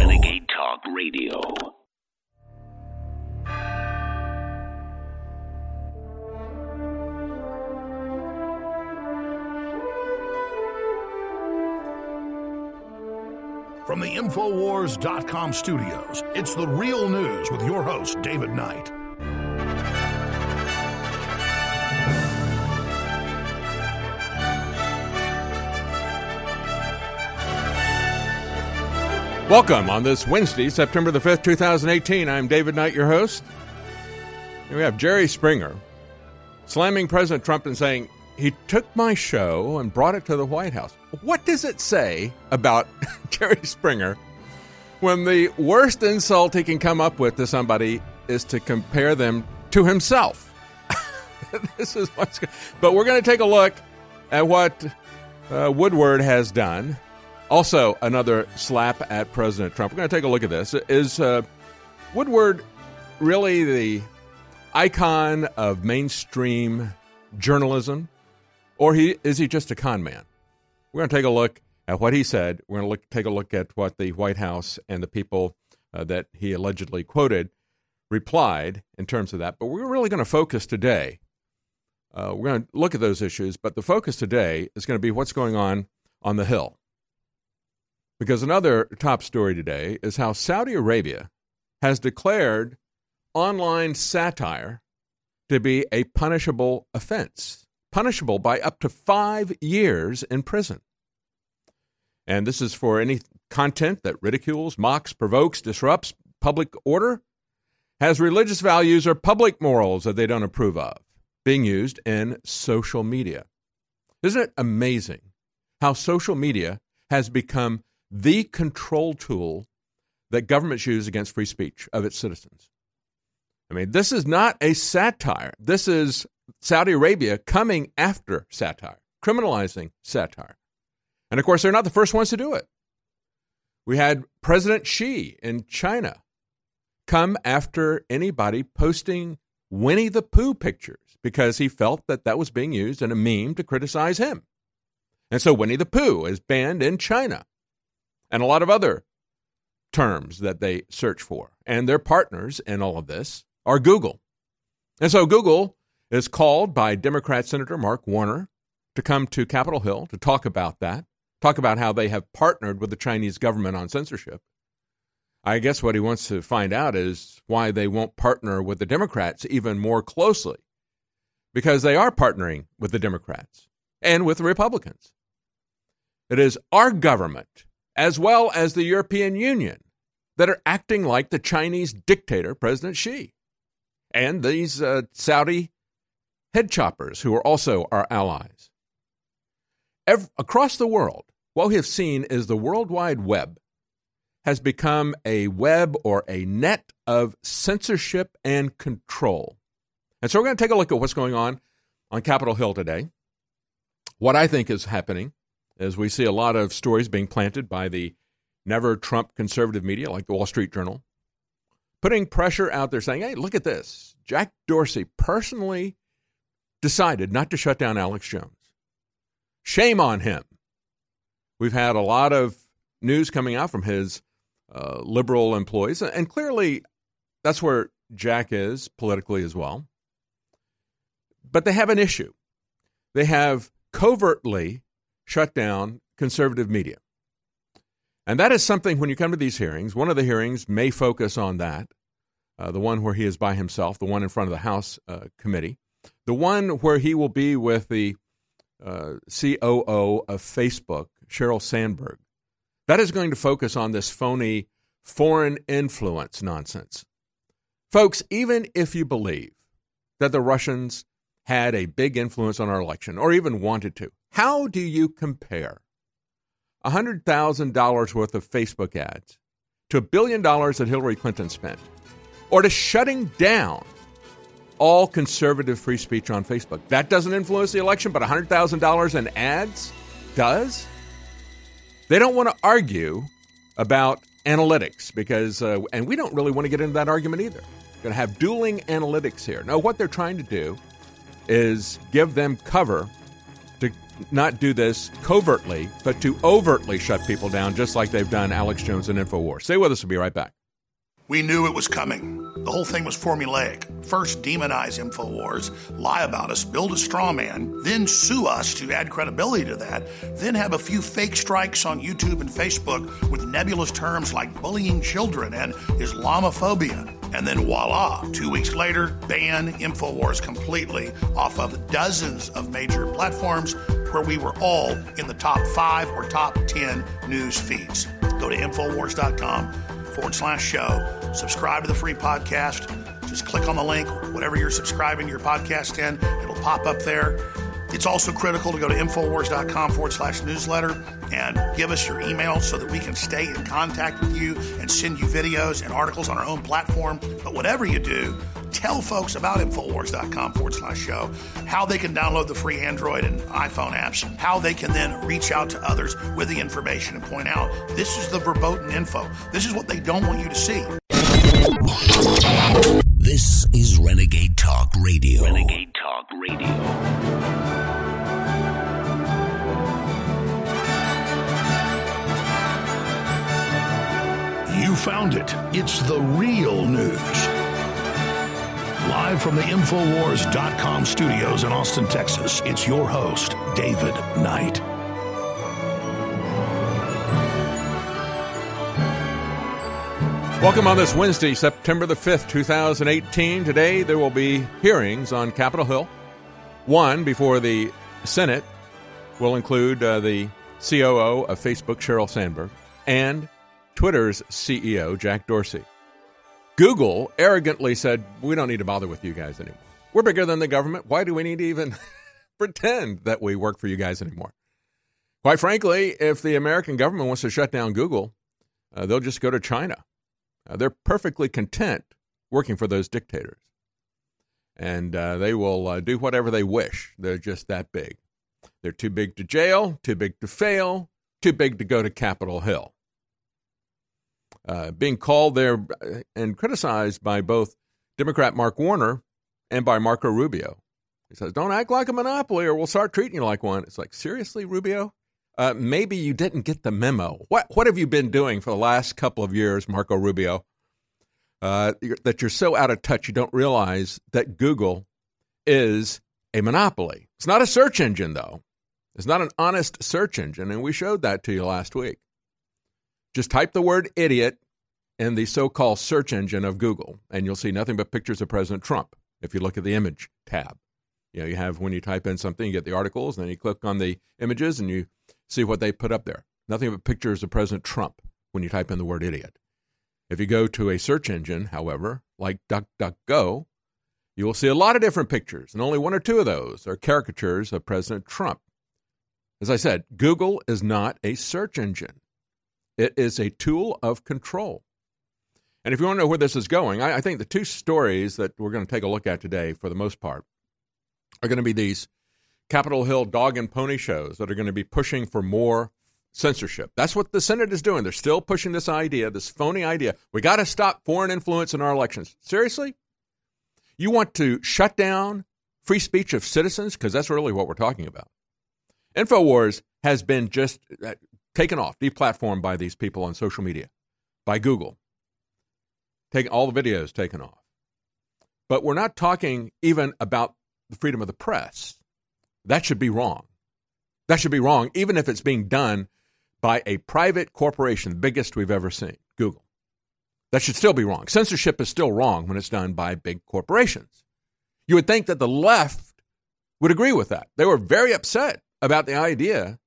Renegade Talk Radio. From the Infowars.com studios, it's the real news with your host, David Knight. Welcome on this Wednesday, September the 5th, 2018. I'm David Knight, your host. We have Jerry Springer slamming President Trump and saying, he took my show and brought it to the White House. What does it say about Jerry Springer when the worst insult he can come up with to somebody is to compare them to himself? this is what's. But we're going to take a look at what uh, Woodward has done also, another slap at President Trump. We're going to take a look at this. Is uh, Woodward really the icon of mainstream journalism, or he is he just a con man? We're going to take a look at what he said. We're going to look, take a look at what the White House and the people uh, that he allegedly quoted replied in terms of that. But we're really going to focus today. Uh, we're going to look at those issues, but the focus today is going to be what's going on on the Hill. Because another top story today is how Saudi Arabia has declared online satire to be a punishable offense, punishable by up to five years in prison. And this is for any content that ridicules, mocks, provokes, disrupts public order, has religious values or public morals that they don't approve of, being used in social media. Isn't it amazing how social media has become the control tool that governments use against free speech of its citizens. I mean, this is not a satire. This is Saudi Arabia coming after satire, criminalizing satire. And of course, they're not the first ones to do it. We had President Xi in China come after anybody posting Winnie the Pooh pictures because he felt that that was being used in a meme to criticize him. And so Winnie the Pooh is banned in China and a lot of other terms that they search for. And their partners in all of this are Google. And so Google is called by Democrat Senator Mark Warner to come to Capitol Hill to talk about that, talk about how they have partnered with the Chinese government on censorship. I guess what he wants to find out is why they won't partner with the Democrats even more closely, because they are partnering with the Democrats and with the Republicans. It is our government as well as the European Union, that are acting like the Chinese dictator, President Xi, and these uh, Saudi head choppers who are also our allies. Every, across the world, what we have seen is the World Wide Web has become a web or a net of censorship and control. And so we're going to take a look at what's going on on Capitol Hill today, what I think is happening, as we see a lot of stories being planted by the never Trump conservative media like the Wall Street Journal, putting pressure out there saying, hey, look at this. Jack Dorsey personally decided not to shut down Alex Jones. Shame on him. We've had a lot of news coming out from his uh, liberal employees, and clearly that's where Jack is politically as well. But they have an issue. They have covertly shut down conservative media. And that is something when you come to these hearings, one of the hearings may focus on that, uh, the one where he is by himself, the one in front of the House uh, committee, the one where he will be with the uh, COO of Facebook, Sheryl Sandberg. That is going to focus on this phony foreign influence nonsense. Folks, even if you believe that the Russians had a big influence on our election or even wanted to, how do you compare $100,000 worth of Facebook ads to a billion dollars that Hillary Clinton spent, or to shutting down all conservative free speech on Facebook? That doesn't influence the election, but $100,000 in ads does? They don't want to argue about analytics because, uh, and we don't really want to get into that argument either. Going to have dueling analytics here. No, what they're trying to do is give them cover not do this covertly, but to overtly shut people down, just like they've done Alex Jones and InfoWars. Stay with us. We'll be right back. We knew it was coming. The whole thing was formulaic. First, demonize InfoWars, lie about us, build a straw man, then sue us to add credibility to that, then have a few fake strikes on YouTube and Facebook with nebulous terms like bullying children and Islamophobia. And then voila, two weeks later, ban InfoWars completely off of dozens of major platforms where we were all in the top five or top 10 news feeds. Go to InfoWars.com forward slash show. Subscribe to the free podcast. Just click on the link, whatever you're subscribing to your podcast in, it'll pop up there. It's also critical to go to Infowars.com forward slash newsletter and give us your email so that we can stay in contact with you and send you videos and articles on our own platform. But whatever you do, tell folks about Infowars.com forward slash show, how they can download the free Android and iPhone apps, how they can then reach out to others with the information and point out this is the verboten info. This is what they don't want you to see. This is Renegade Talk Radio. Renegade Talk Radio. You found it. It's the real news. Live from the Infowars.com studios in Austin, Texas, it's your host, David Knight. Welcome on this Wednesday, September the 5th, 2018. Today there will be hearings on Capitol Hill. One before the Senate will include uh, the COO of Facebook, Sheryl Sandberg, and Twitter's CEO, Jack Dorsey. Google arrogantly said, We don't need to bother with you guys anymore. We're bigger than the government. Why do we need to even pretend that we work for you guys anymore? Quite frankly, if the American government wants to shut down Google, uh, they'll just go to China uh, they're perfectly content working for those dictators. And uh, they will uh, do whatever they wish. They're just that big. They're too big to jail, too big to fail, too big to go to Capitol Hill. Uh, being called there uh, and criticized by both Democrat Mark Warner and by Marco Rubio. He says, Don't act like a monopoly or we'll start treating you like one. It's like, seriously, Rubio? Uh, maybe you didn't get the memo. What what have you been doing for the last couple of years, Marco Rubio? Uh, that you're so out of touch you don't realize that Google is a monopoly. It's not a search engine, though. It's not an honest search engine, and we showed that to you last week. Just type the word idiot in the so called search engine of Google, and you'll see nothing but pictures of President Trump if you look at the image tab. You know, you have when you type in something, you get the articles, and then you click on the images and you see what they put up there. Nothing but pictures of President Trump when you type in the word idiot. If you go to a search engine, however, like DuckDuckGo, you will see a lot of different pictures, and only one or two of those are caricatures of President Trump. As I said, Google is not a search engine, it is a tool of control. And if you want to know where this is going, I, I think the two stories that we're going to take a look at today, for the most part, are going to be these Capitol Hill dog and pony shows that are going to be pushing for more censorship. That's what the Senate is doing. They're still pushing this idea, this phony idea. We got to stop foreign influence in our elections. Seriously? You want to shut down free speech of citizens? Because that's really what we're talking about. InfoWars has been just uh, taken off, deplatformed by these people on social media, by Google. Taking all the videos taken off. But we're not talking even about the freedom of the press. That should be wrong. That should be wrong, even if it's being done by a private corporation, the biggest we've ever seen, Google. That should still be wrong. Censorship is still wrong when it's done by big corporations. You would think that the left would agree with that. They were very upset about the idea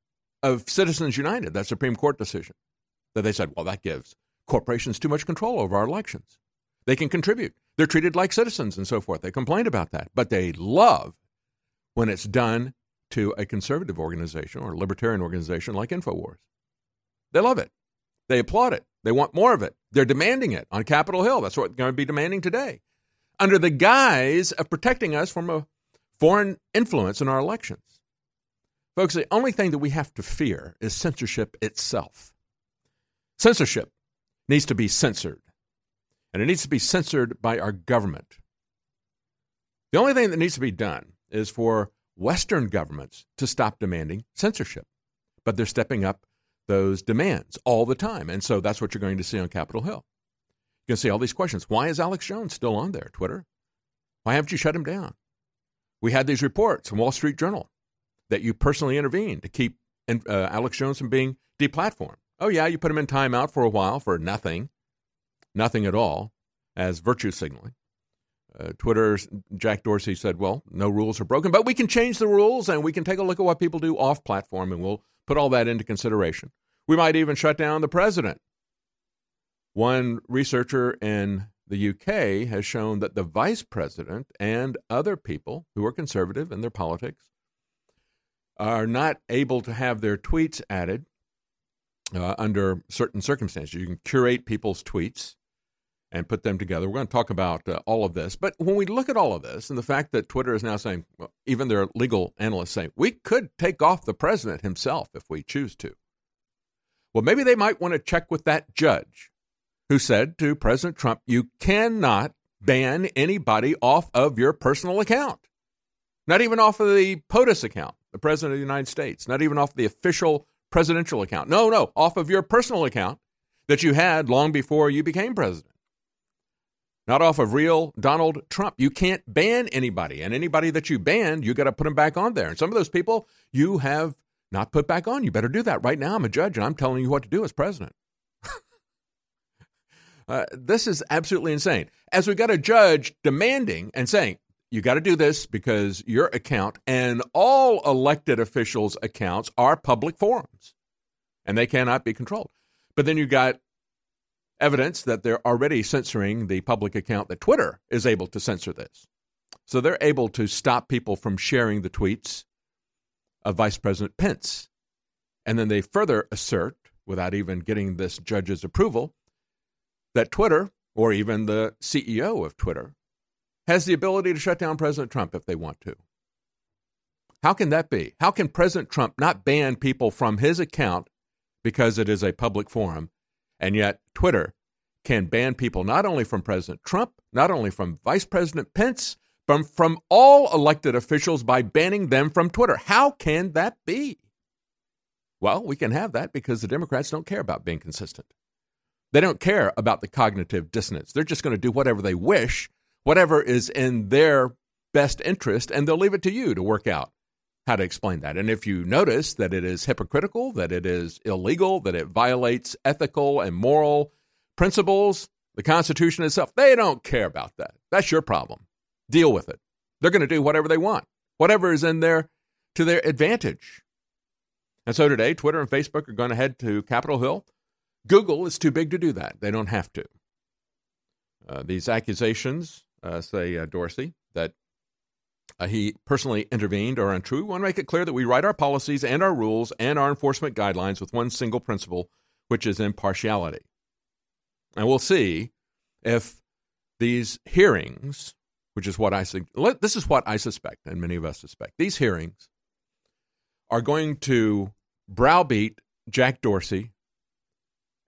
of Citizens United, that Supreme Court decision, that they said, well, that gives corporations too much control over our elections. They can contribute. They're treated like citizens and so forth. They complained about that, but they love when it's done to a conservative organization or libertarian organization like InfoWars. They love it. They applaud it. They want more of it. They're demanding it on Capitol Hill. That's what they're going to be demanding today, under the guise of protecting us from a foreign influence in our elections. Folks, the only thing that we have to fear is censorship itself. Censorship needs to be censored, and it needs to be censored by our government. The only thing that needs to be done is for Western governments to stop demanding censorship. But they're stepping up those demands all the time. And so that's what you're going to see on Capitol Hill. You can see all these questions. Why is Alex Jones still on there, Twitter? Why haven't you shut him down? We had these reports from Wall Street Journal that you personally intervened to keep uh, Alex Jones from being deplatformed. Oh, yeah, you put him in timeout for a while for nothing, nothing at all, as virtue signaling. Uh, Twitter's Jack Dorsey said, well, no rules are broken, but we can change the rules and we can take a look at what people do off platform and we'll put all that into consideration. We might even shut down the president. One researcher in the UK has shown that the vice president and other people who are conservative in their politics are not able to have their tweets added uh, under certain circumstances. You can curate people's tweets and put them together. We're going to talk about uh, all of this. But when we look at all of this and the fact that Twitter is now saying, well, even their legal analysts say, we could take off the president himself if we choose to. Well, maybe they might want to check with that judge who said to President Trump, you cannot ban anybody off of your personal account, not even off of the POTUS account, the President of the United States, not even off the official presidential account. No, no, off of your personal account that you had long before you became president not off of real Donald Trump. You can't ban anybody, and anybody that you ban, you got to put them back on there. And some of those people you have not put back on. You better do that right now. I'm a judge, and I'm telling you what to do as president. uh, this is absolutely insane. As we got a judge demanding and saying, you got to do this because your account and all elected officials' accounts are public forums and they cannot be controlled. But then you got evidence that they're already censoring the public account that Twitter is able to censor this. So they're able to stop people from sharing the tweets of Vice President Pence. And then they further assert, without even getting this judge's approval, that Twitter, or even the CEO of Twitter, has the ability to shut down President Trump if they want to. How can that be? How can President Trump not ban people from his account because it is a public forum and yet, Twitter can ban people not only from President Trump, not only from Vice President Pence, but from all elected officials by banning them from Twitter. How can that be? Well, we can have that because the Democrats don't care about being consistent. They don't care about the cognitive dissonance. They're just going to do whatever they wish, whatever is in their best interest, and they'll leave it to you to work out how to explain that. And if you notice that it is hypocritical, that it is illegal, that it violates ethical and moral principles, the Constitution itself, they don't care about that. That's your problem. Deal with it. They're going to do whatever they want, whatever is in there to their advantage. And so today, Twitter and Facebook are going to head to Capitol Hill. Google is too big to do that. They don't have to. Uh, these accusations, uh, say uh, Dorsey, that uh, he personally intervened are untrue. We want to make it clear that we write our policies and our rules and our enforcement guidelines with one single principle, which is impartiality. And we'll see if these hearings, which is what I this is what I suspect, and many of us suspect, these hearings are going to browbeat Jack Dorsey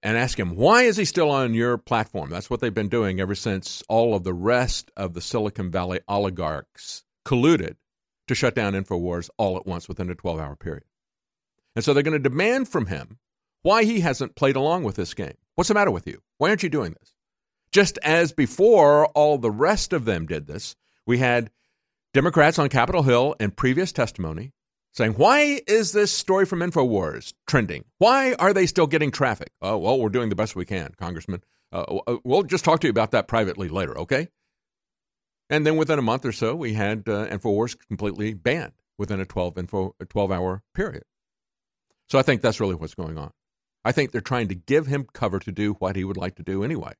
and ask him why is he still on your platform. That's what they've been doing ever since all of the rest of the Silicon Valley oligarchs colluded to shut down InfoWars all at once within a 12 hour period. And so they're going to demand from him why he hasn't played along with this game. What's the matter with you? Why aren't you doing this? Just as before all the rest of them did this, we had Democrats on Capitol Hill in previous testimony saying, Why is this story from InfoWars trending? Why are they still getting traffic? Oh, well, we're doing the best we can, Congressman. Uh, we'll just talk to you about that privately later, okay? And then within a month or so, we had uh, InfoWars completely banned within a 12, info, a 12 hour period. So I think that's really what's going on. I think they're trying to give him cover to do what he would like to do anyway.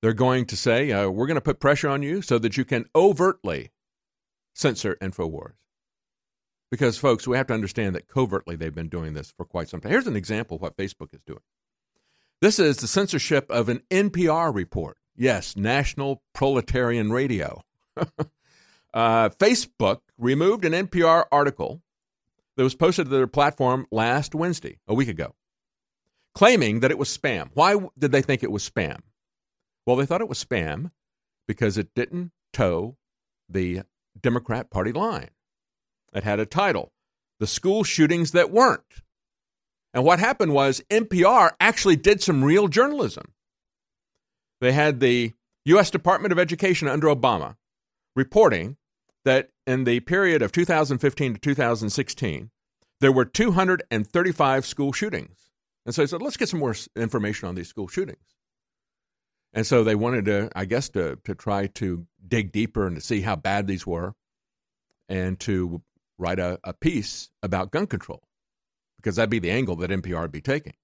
They're going to say, uh, we're going to put pressure on you so that you can overtly censor InfoWars. Because, folks, we have to understand that covertly they've been doing this for quite some time. Here's an example of what Facebook is doing. This is the censorship of an NPR report. Yes, National Proletarian Radio. uh, Facebook removed an NPR article that was posted to their platform last Wednesday, a week ago, claiming that it was spam. Why did they think it was spam? Well, they thought it was spam because it didn't toe the Democrat Party line. It had a title The School Shootings That Weren't. And what happened was NPR actually did some real journalism. They had the U.S. Department of Education under Obama reporting that in the period of 2015 to 2016, there were 235 school shootings. And so they said, let's get some more information on these school shootings. And so they wanted to, I guess, to, to try to dig deeper and to see how bad these were and to write a, a piece about gun control because that'd be the angle that NPR would be taking.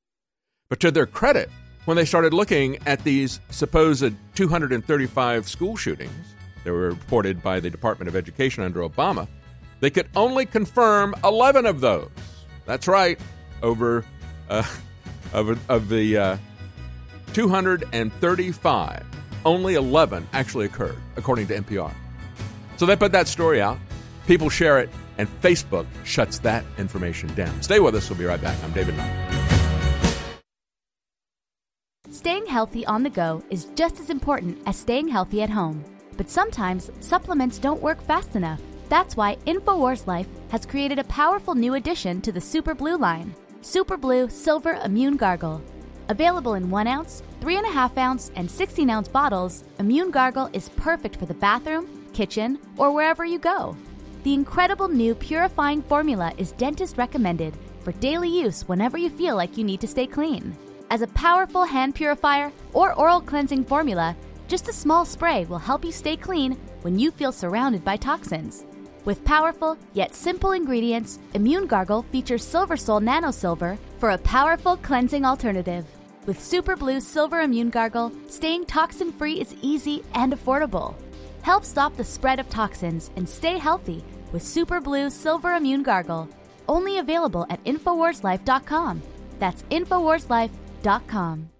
But to their credit, when they started looking at these supposed 235 school shootings that were reported by the Department of Education under Obama, they could only confirm 11 of those. That's right, over uh, of, of the uh, 235, only 11 actually occurred, according to NPR. So they put that story out. People share it, and Facebook shuts that information down. Stay with us. We'll be right back. I'm David Knight. Staying healthy on the go is just as important as staying healthy at home. But sometimes supplements don't work fast enough. That's why InfoWars Life has created a powerful new addition to the Super Blue line Super Blue Silver Immune Gargle. Available in 1 ounce, 3.5 ounce, and 16 ounce bottles, Immune Gargle is perfect for the bathroom, kitchen, or wherever you go. The incredible new purifying formula is dentist recommended for daily use whenever you feel like you need to stay clean. As a powerful hand purifier or oral cleansing formula, just a small spray will help you stay clean when you feel surrounded by toxins. With powerful yet simple ingredients, Immune Gargle features Silver Sol Nano Silver for a powerful cleansing alternative. With Super Blue Silver Immune Gargle, staying toxin free is easy and affordable. Help stop the spread of toxins and stay healthy with Super Blue Silver Immune Gargle. Only available at InfoWarsLife.com. That's InfoWarsLife.com dot com.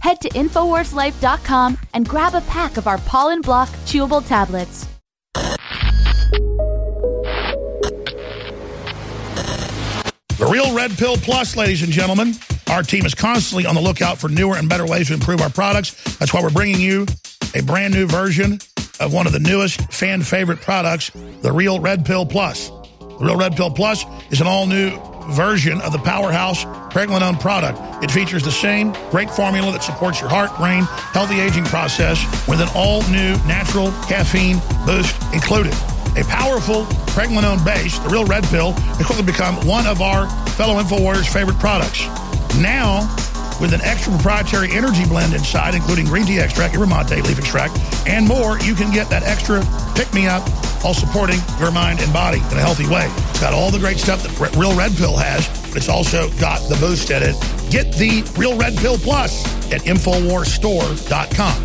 head to InfoWarsLife.com and grab a pack of our Pollen Block chewable tablets. The Real Red Pill Plus, ladies and gentlemen. Our team is constantly on the lookout for newer and better ways to improve our products. That's why we're bringing you a brand new version of one of the newest fan favorite products, the Real Red Pill Plus. The Real Red Pill Plus is an all new version of the powerhouse pregnenolone product. It features the same great formula that supports your heart, brain, healthy aging process with an all new natural caffeine boost included. A powerful pregnenolone base, the Real Red Pill, has quickly become one of our fellow InfoWarriors' favorite products. Now, with an extra proprietary energy blend inside, including green tea extract, yerba mate leaf extract, and more, you can get that extra pick-me-up while supporting your mind and body in a healthy way. It's got all the great stuff that Real Red Pill has, but It's also got the boost in it. Get the Real Red Pill Plus at InfoWarsStore.com.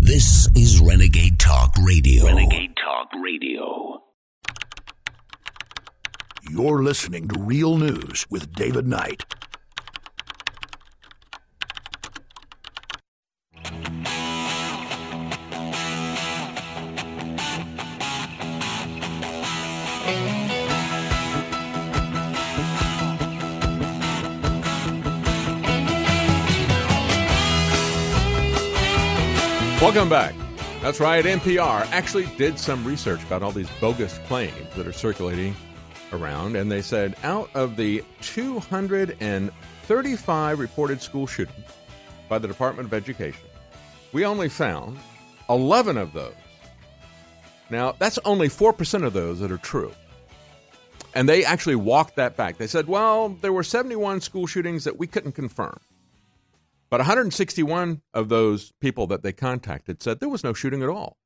This is Renegade Talk Radio. Renegade Talk Radio. You're listening to Real News with David Knight. Welcome back. That's right, NPR actually did some research about all these bogus claims that are circulating around, and they said out of the 235 reported school shootings by the Department of Education, we only found 11 of those. Now, that's only 4% of those that are true. And they actually walked that back. They said, well, there were 71 school shootings that we couldn't confirm. But 161 of those people that they contacted said there was no shooting at all.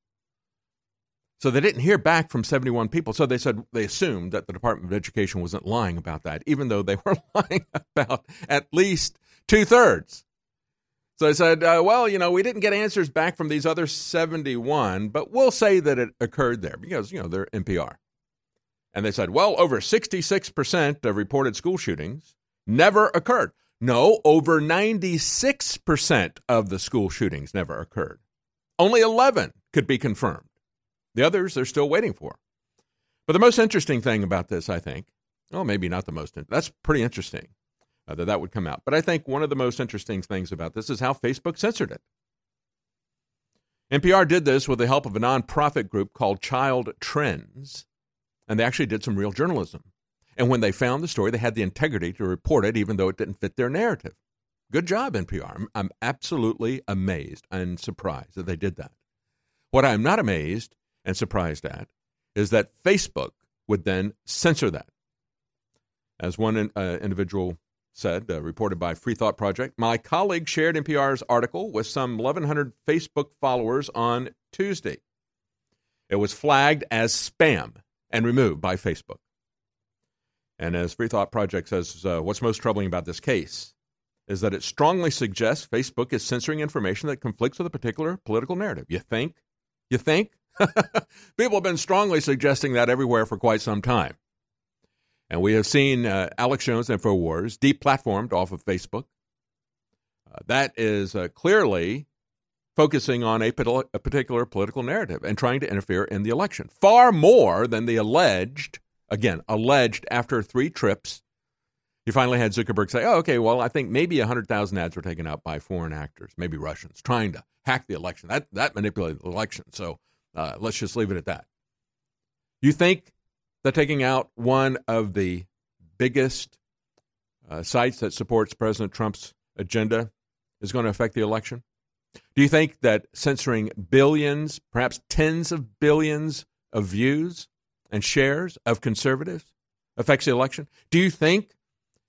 So they didn't hear back from 71 people. So they said they assumed that the Department of Education wasn't lying about that, even though they were lying about at least two thirds. So they said, uh, well, you know, we didn't get answers back from these other 71, but we'll say that it occurred there because, you know, they're NPR. And they said, well, over 66% of reported school shootings never occurred. No, over 96% of the school shootings never occurred. Only 11 could be confirmed. The others they're still waiting for. But the most interesting thing about this, I think, well, maybe not the most, that's pretty interesting uh, that that would come out. But I think one of the most interesting things about this is how Facebook censored it. NPR did this with the help of a nonprofit group called Child Trends, and they actually did some real journalism. And when they found the story, they had the integrity to report it, even though it didn't fit their narrative. Good job, NPR. I'm, I'm absolutely amazed and surprised that they did that. What I'm not amazed and surprised at is that Facebook would then censor that. As one uh, individual said, uh, reported by Free Thought Project, my colleague shared NPR's article with some 1,100 Facebook followers on Tuesday. It was flagged as spam and removed by Facebook. And as Free Thought Project says, uh, what's most troubling about this case is that it strongly suggests Facebook is censoring information that conflicts with a particular political narrative. You think? You think? People have been strongly suggesting that everywhere for quite some time. And we have seen uh, Alex Jones InfoWars deplatformed off of Facebook. Uh, that is uh, clearly focusing on a, a particular political narrative and trying to interfere in the election, far more than the alleged, again, alleged after three trips. You finally had Zuckerberg say, oh, okay, well, I think maybe 100,000 ads were taken out by foreign actors, maybe Russians, trying to hack the election. That, that manipulated the election. So uh, let's just leave it at that. You think that taking out one of the biggest uh, sites that supports President Trump's agenda is going to affect the election? Do you think that censoring billions, perhaps tens of billions of views and shares of conservatives affects the election? Do you think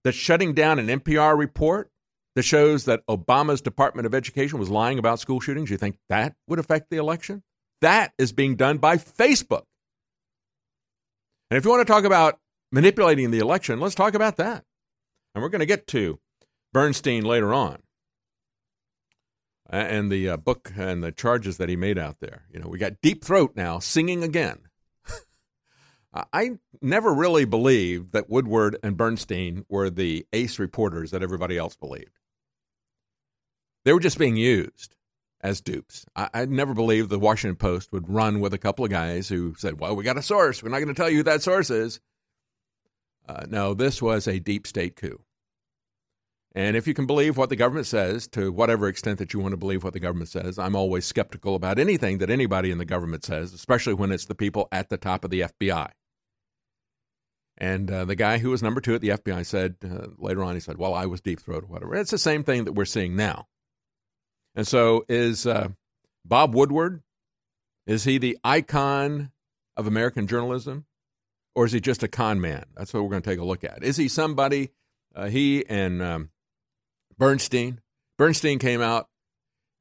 that shutting down an NPR report that shows that Obama's Department of Education was lying about school shootings, you think that would affect the election? That is being done by Facebook. And if you want to talk about manipulating the election, let's talk about that. And we're going to get to Bernstein later on and the uh, book and the charges that he made out there. You know, we got Deep Throat now singing again. I never really believed that Woodward and Bernstein were the ace reporters that everybody else believed. They were just being used as dupes. I, I never believed the Washington Post would run with a couple of guys who said, well, we got a source. We're not going to tell you who that source is. Uh, no, this was a deep state coup. And if you can believe what the government says, to whatever extent that you want to believe what the government says, I'm always skeptical about anything that anybody in the government says, especially when it's the people at the top of the FBI. And uh, the guy who was number two at the FBI said uh, later on, he said, Well, I was deep throat or whatever. It's the same thing that we're seeing now. And so is uh, Bob Woodward, is he the icon of American journalism? Or is he just a con man? That's what we're going to take a look at. Is he somebody, uh, he and um, Bernstein, Bernstein came out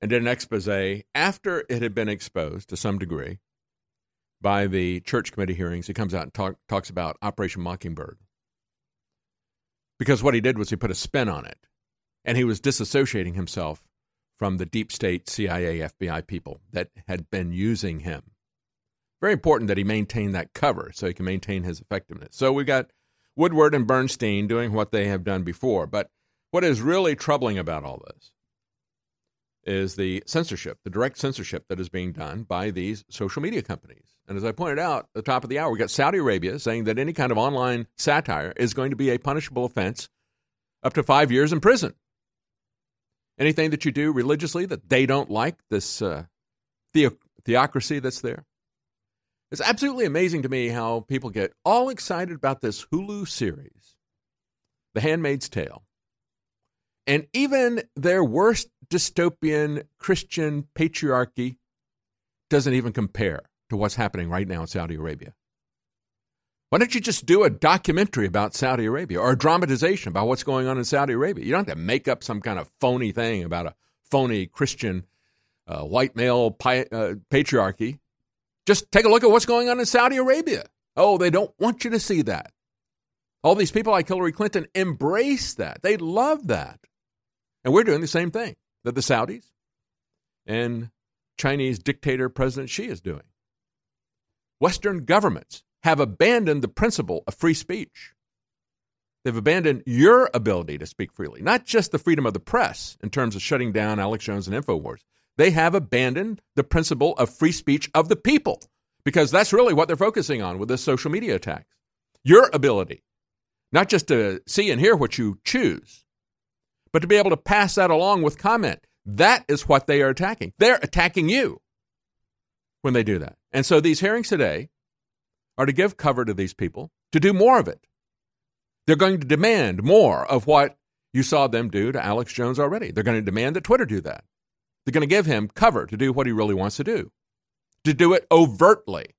and did an expose after it had been exposed to some degree by the church committee hearings, he comes out and talk, talks about Operation Mockingbird. Because what he did was he put a spin on it, and he was disassociating himself from the deep state CIA, FBI people that had been using him. Very important that he maintain that cover so he can maintain his effectiveness. So we got Woodward and Bernstein doing what they have done before. But what is really troubling about all this is the censorship, the direct censorship that is being done by these social media companies. And as I pointed out at the top of the hour, we got Saudi Arabia saying that any kind of online satire is going to be a punishable offense up to five years in prison. Anything that you do religiously that they don't like, this uh, theo- theocracy that's there. It's absolutely amazing to me how people get all excited about this Hulu series, The Handmaid's Tale. And even their worst dystopian Christian patriarchy doesn't even compare to what's happening right now in Saudi Arabia. Why don't you just do a documentary about Saudi Arabia or a dramatization about what's going on in Saudi Arabia? You don't have to make up some kind of phony thing about a phony Christian uh, white male pi- uh, patriarchy. Just take a look at what's going on in Saudi Arabia. Oh, they don't want you to see that. All these people like Hillary Clinton embrace that. They love that. And we're doing the same thing that the Saudis and Chinese dictator President Xi is doing. Western governments have abandoned the principle of free speech. They've abandoned your ability to speak freely, not just the freedom of the press in terms of shutting down Alex Jones and InfoWars. They have abandoned the principle of free speech of the people because that's really what they're focusing on with this social media attacks. Your ability, not just to see and hear what you choose, but to be able to pass that along with comment. That is what they are attacking. They're attacking you when they do that. And so these hearings today are to give cover to these people to do more of it. They're going to demand more of what you saw them do to Alex Jones already. They're going to demand that Twitter do that. They're going to give him cover to do what he really wants to do, to do it overtly.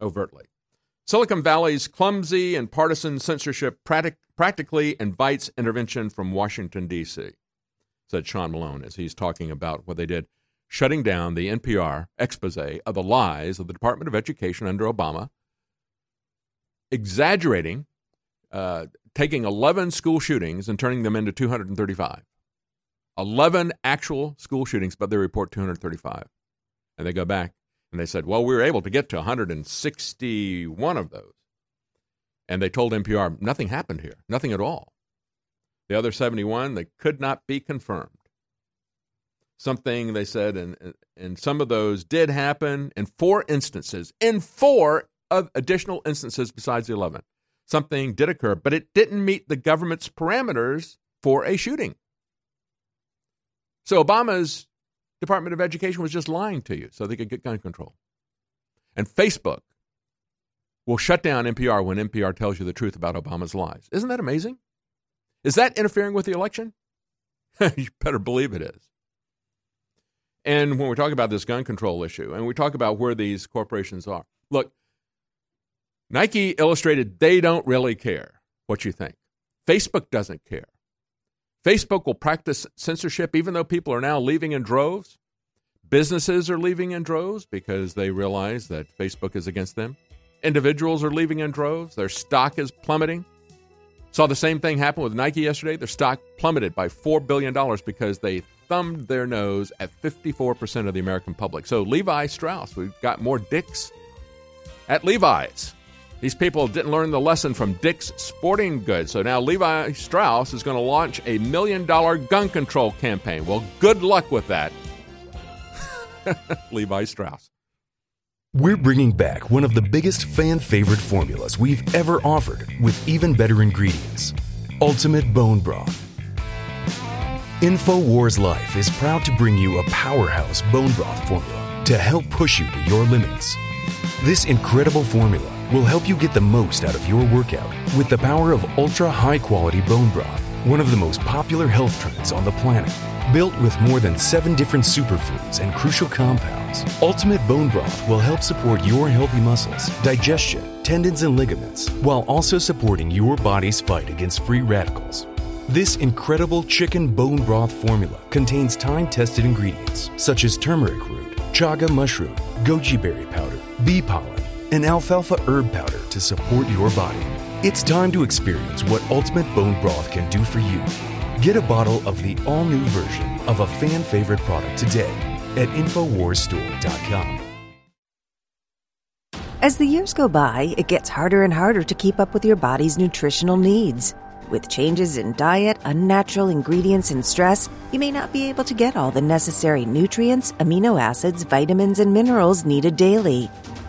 Overtly. Silicon Valley's clumsy and partisan censorship practic- practically invites intervention from Washington, D.C., said Sean Malone as he's talking about what they did, shutting down the NPR expose of the lies of the Department of Education under Obama, exaggerating, uh, taking 11 school shootings and turning them into 235. 11 actual school shootings, but they report 235. And they go back and they said, well, we were able to get to 161 of those. And they told NPR nothing happened here, nothing at all. The other 71, they could not be confirmed. Something they said, and, and some of those did happen in four instances, in four of additional instances besides the 11. Something did occur, but it didn't meet the government's parameters for a shooting. So Obama's Department of Education was just lying to you so they could get gun control. And Facebook will shut down NPR when NPR tells you the truth about Obama's lies. Isn't that amazing? Is that interfering with the election? you better believe it is. And when we talk about this gun control issue and we talk about where these corporations are, look, Nike illustrated they don't really care what you think. Facebook doesn't care. Facebook will practice censorship even though people are now leaving in droves. Businesses are leaving in droves because they realize that Facebook is against them. Individuals are leaving in droves. Their stock is plummeting. Saw the same thing happen with Nike yesterday. Their stock plummeted by $4 billion because they thumbed their nose at 54% of the American public. So, Levi Strauss, we've got more dicks at Levi's. These people didn't learn the lesson from Dick's Sporting Goods. So now Levi Strauss is going to launch a million dollar gun control campaign. Well, good luck with that. Levi Strauss. We're bringing back one of the biggest fan favorite formulas we've ever offered with even better ingredients Ultimate Bone Broth. InfoWars Life is proud to bring you a powerhouse bone broth formula to help push you to your limits. This incredible formula will help you get the most out of your workout with the power of ultra high quality bone broth, one of the most popular health trends on the planet. Built with more than seven different superfoods and crucial compounds, Ultimate Bone Broth will help support your healthy muscles, digestion, tendons, and ligaments, while also supporting your body's fight against free radicals. This incredible chicken bone broth formula contains time tested ingredients such as turmeric root chaga mushroom, goji berry powder, bee pollen, and alfalfa herb powder to support your body. It's time to experience what Ultimate Bone Broth can do for you. Get a bottle of the all new version of a fan favorite product today at InfoWarsStore.com. As the years go by, it gets harder and harder to keep up with your body's nutritional needs. With changes in diet, unnatural ingredients, and stress, you may not be able to get all the necessary nutrients, amino acids, vitamins, and minerals needed daily.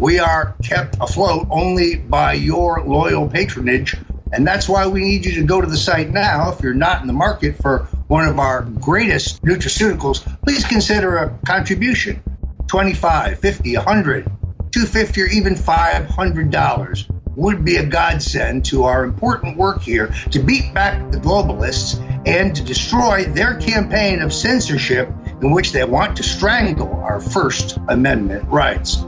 We are kept afloat only by your loyal patronage. And that's why we need you to go to the site now. If you're not in the market for one of our greatest nutraceuticals, please consider a contribution 25 50 100 250 or even $500 would be a godsend to our important work here to beat back the globalists and to destroy their campaign of censorship in which they want to strangle our First Amendment rights.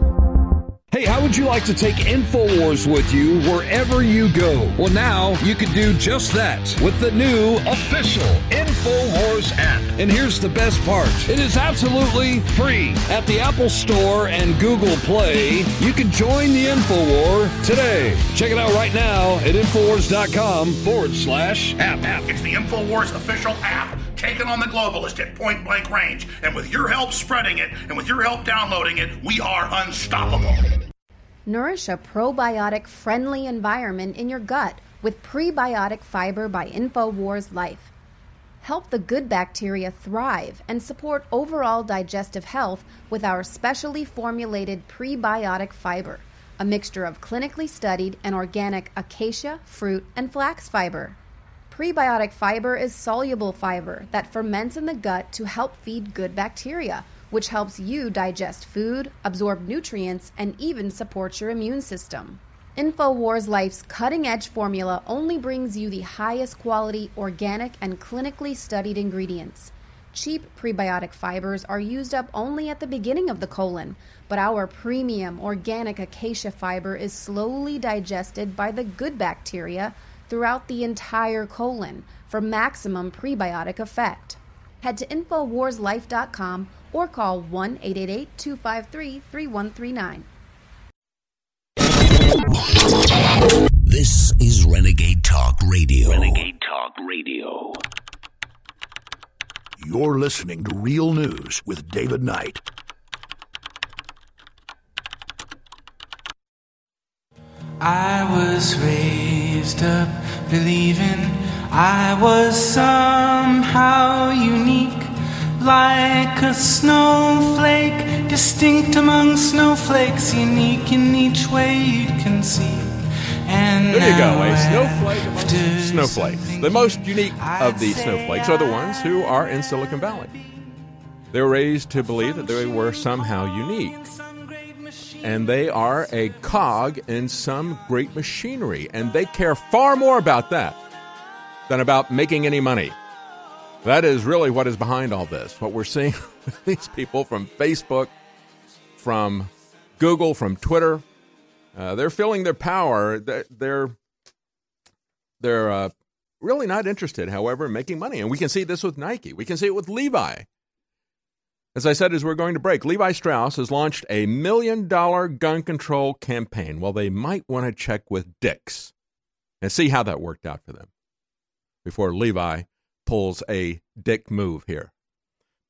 Hey, how would you like to take InfoWars with you wherever you go? Well, now you can do just that with the new official InfoWars app. And here's the best part it is absolutely free. At the Apple Store and Google Play, you can join the InfoWar today. Check it out right now at InfoWars.com forward slash app. It's the InfoWars official app taking on the globalist at point blank range. And with your help spreading it and with your help downloading it, we are unstoppable. Nourish a probiotic friendly environment in your gut with prebiotic fiber by InfoWars Life. Help the good bacteria thrive and support overall digestive health with our specially formulated prebiotic fiber, a mixture of clinically studied and organic acacia, fruit, and flax fiber. Prebiotic fiber is soluble fiber that ferments in the gut to help feed good bacteria which helps you digest food, absorb nutrients, and even support your immune system. InfoWars Life's cutting edge formula only brings you the highest quality, organic, and clinically studied ingredients. Cheap prebiotic fibers are used up only at the beginning of the colon, but our premium organic acacia fiber is slowly digested by the good bacteria throughout the entire colon for maximum prebiotic effect. Head to InfoWarsLife.com or call 1 888 253 3139. This is Renegade Talk Radio. Renegade Talk Radio. You're listening to Real News with David Knight. I was raised up believing I was somehow unique like a snowflake, distinct among snowflakes, unique in each way you can see. And there you go, a snowflake among snowflakes. The most unique of the snowflakes are the ones who are in Silicon Valley. They were raised to believe that they were somehow unique. And they are a cog in some great machinery. And they care far more about that than about making any money. That is really what is behind all this. What we're seeing with these people from Facebook, from Google, from Twitter, uh, they're feeling their power. They're they're uh, really not interested, however, in making money. And we can see this with Nike. We can see it with Levi. As I said, as we're going to break, Levi Strauss has launched a million dollar gun control campaign. Well, they might want to check with Dick's and see how that worked out for them before Levi pulls a dick move here.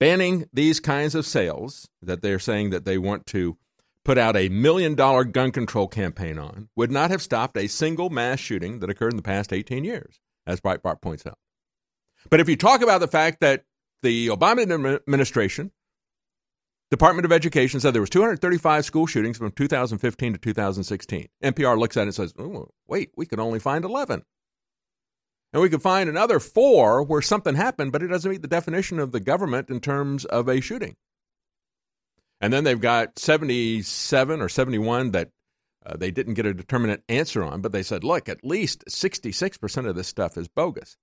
Banning these kinds of sales that they're saying that they want to put out a million dollar gun control campaign on would not have stopped a single mass shooting that occurred in the past 18 years, as Breitbart points out. But if you talk about the fact that the Obama administration Department of Education said there was 235 school shootings from 2015 to 2016. NPR looks at it and says, "Wait, we could only find 11." And we could find another 4 where something happened, but it doesn't meet the definition of the government in terms of a shooting. And then they've got 77 or 71 that uh, they didn't get a determinate answer on, but they said, look, at least 66% of this stuff is bogus.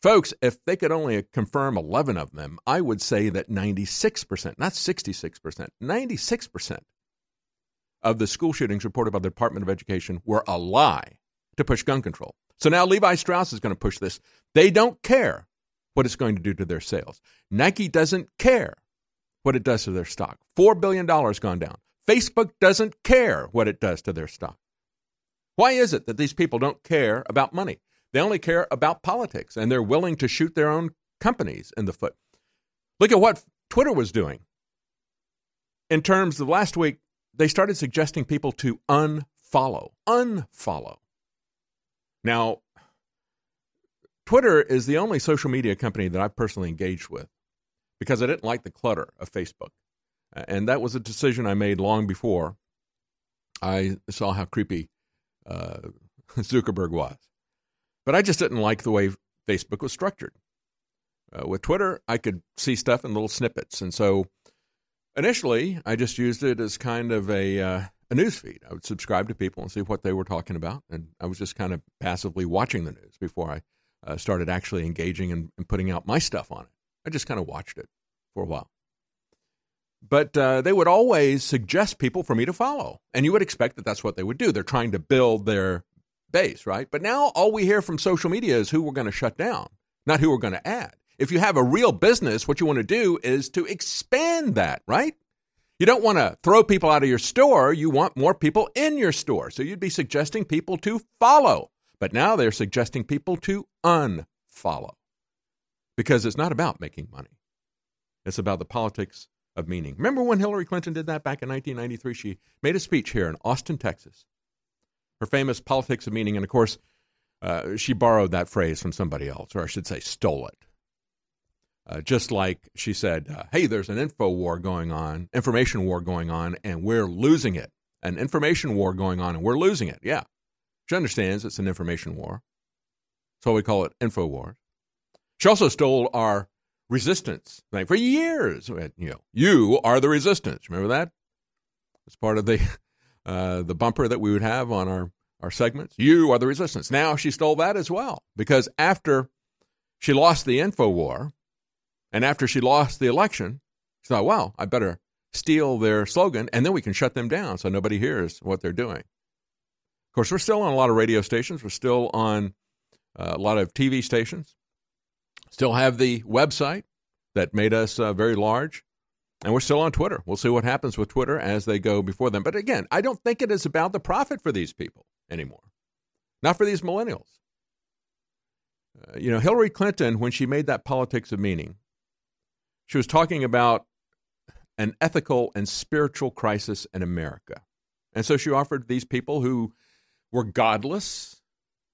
Folks, if they could only confirm 11 of them, I would say that 96%, not 66%, 96% of the school shootings reported by the Department of Education were a lie to push gun control. So now Levi Strauss is going to push this. They don't care what it's going to do to their sales. Nike doesn't care what it does to their stock. $4 billion gone down. Facebook doesn't care what it does to their stock. Why is it that these people don't care about money? They only care about politics and they're willing to shoot their own companies in the foot. Look at what Twitter was doing. In terms of last week, they started suggesting people to unfollow. Unfollow. Now, Twitter is the only social media company that I've personally engaged with because I didn't like the clutter of Facebook. And that was a decision I made long before I saw how creepy uh, Zuckerberg was. But I just didn't like the way Facebook was structured. Uh, with Twitter, I could see stuff in little snippets. And so initially, I just used it as kind of a, uh, a news feed. I would subscribe to people and see what they were talking about. And I was just kind of passively watching the news before I uh, started actually engaging and, and, putting out my stuff on it. I just kind of watched it for a while. But uh, they would always suggest people for me to follow. And you would expect that that's what they would do. They're trying to build their base, right? But now all we hear from social media is who we're going to shut down, not who we're going to add. If you have a real business, what you want to do is to expand that, right? You don't want to throw people out of your store. You want more people in your store. So you'd be suggesting people to follow. But now they're suggesting people to unfollow because it's not about making money, it's about the politics of meaning. Remember when Hillary Clinton did that back in 1993? She made a speech here in Austin, Texas her famous politics of meaning. And of course, uh, she borrowed that phrase from somebody else, or I should say, stole it. Uh, just like she said, uh, hey, there's an info war going on, information war going on, and we're losing it. An information war going on, and we're losing it. Yeah. She understands it's an information war. So we call it info war. She also stole our resistance thing for years. You know, you are the resistance. Remember that? It's part of the uh, the bumper that we would have on our, our segments. You are the resistance. Now she stole that as well because after she lost the info war and after she lost the election, she thought, well, I better steal their slogan and then we can shut them down so nobody hears what they're doing. Of course, we're still on a lot of radio stations. We're still on uh, a lot of TV stations. Still have the website that made us uh, very large. And we're still on Twitter. We'll see what happens with Twitter as they go before them. But again, I don't think it is about the profit for these people anymore, not for these millennials. Uh, you know, Hillary Clinton, when she made that politics of meaning, she was talking about an ethical and spiritual crisis in America. And so she offered these people who were godless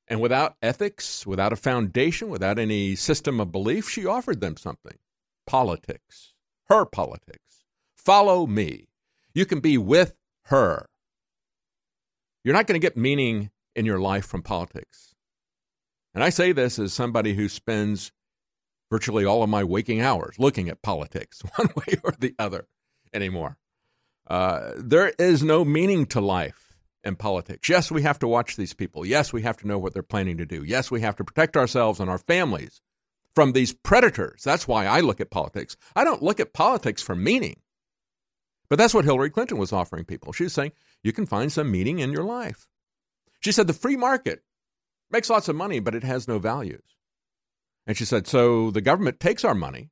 and without ethics, without a foundation, without any system of belief, she offered them something politics her politics. Follow me. You can be with her. You're not going to get meaning in your life from politics. And I say this as somebody who spends virtually all of my waking hours looking at politics, one way or the other anymore. Uh, there is no meaning to life in politics. Yes, we have to watch these people. Yes, we have to know what they're planning to do. Yes, we have to protect ourselves and our families from these predators. That's why I look at politics. I don't look at politics for meaning. But that's what Hillary Clinton was offering people. She was saying, you can find some meaning in your life. She said, the free market makes lots of money, but it has no values. And she said, so the government takes our money,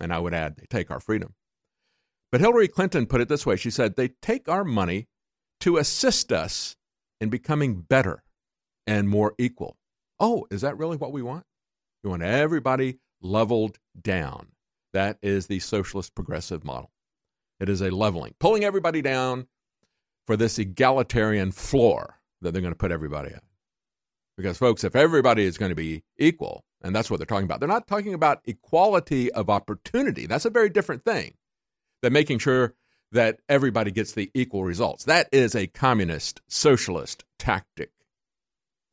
and I would add, they take our freedom. But Hillary Clinton put it this way she said, they take our money to assist us in becoming better and more equal. Oh, is that really what we want? We want everybody leveled down. That is the socialist progressive model. It is a leveling, pulling everybody down for this egalitarian floor that they're going to put everybody at. Because, folks, if everybody is going to be equal, and that's what they're talking about, they're not talking about equality of opportunity. That's a very different thing than making sure that everybody gets the equal results. That is a communist socialist tactic.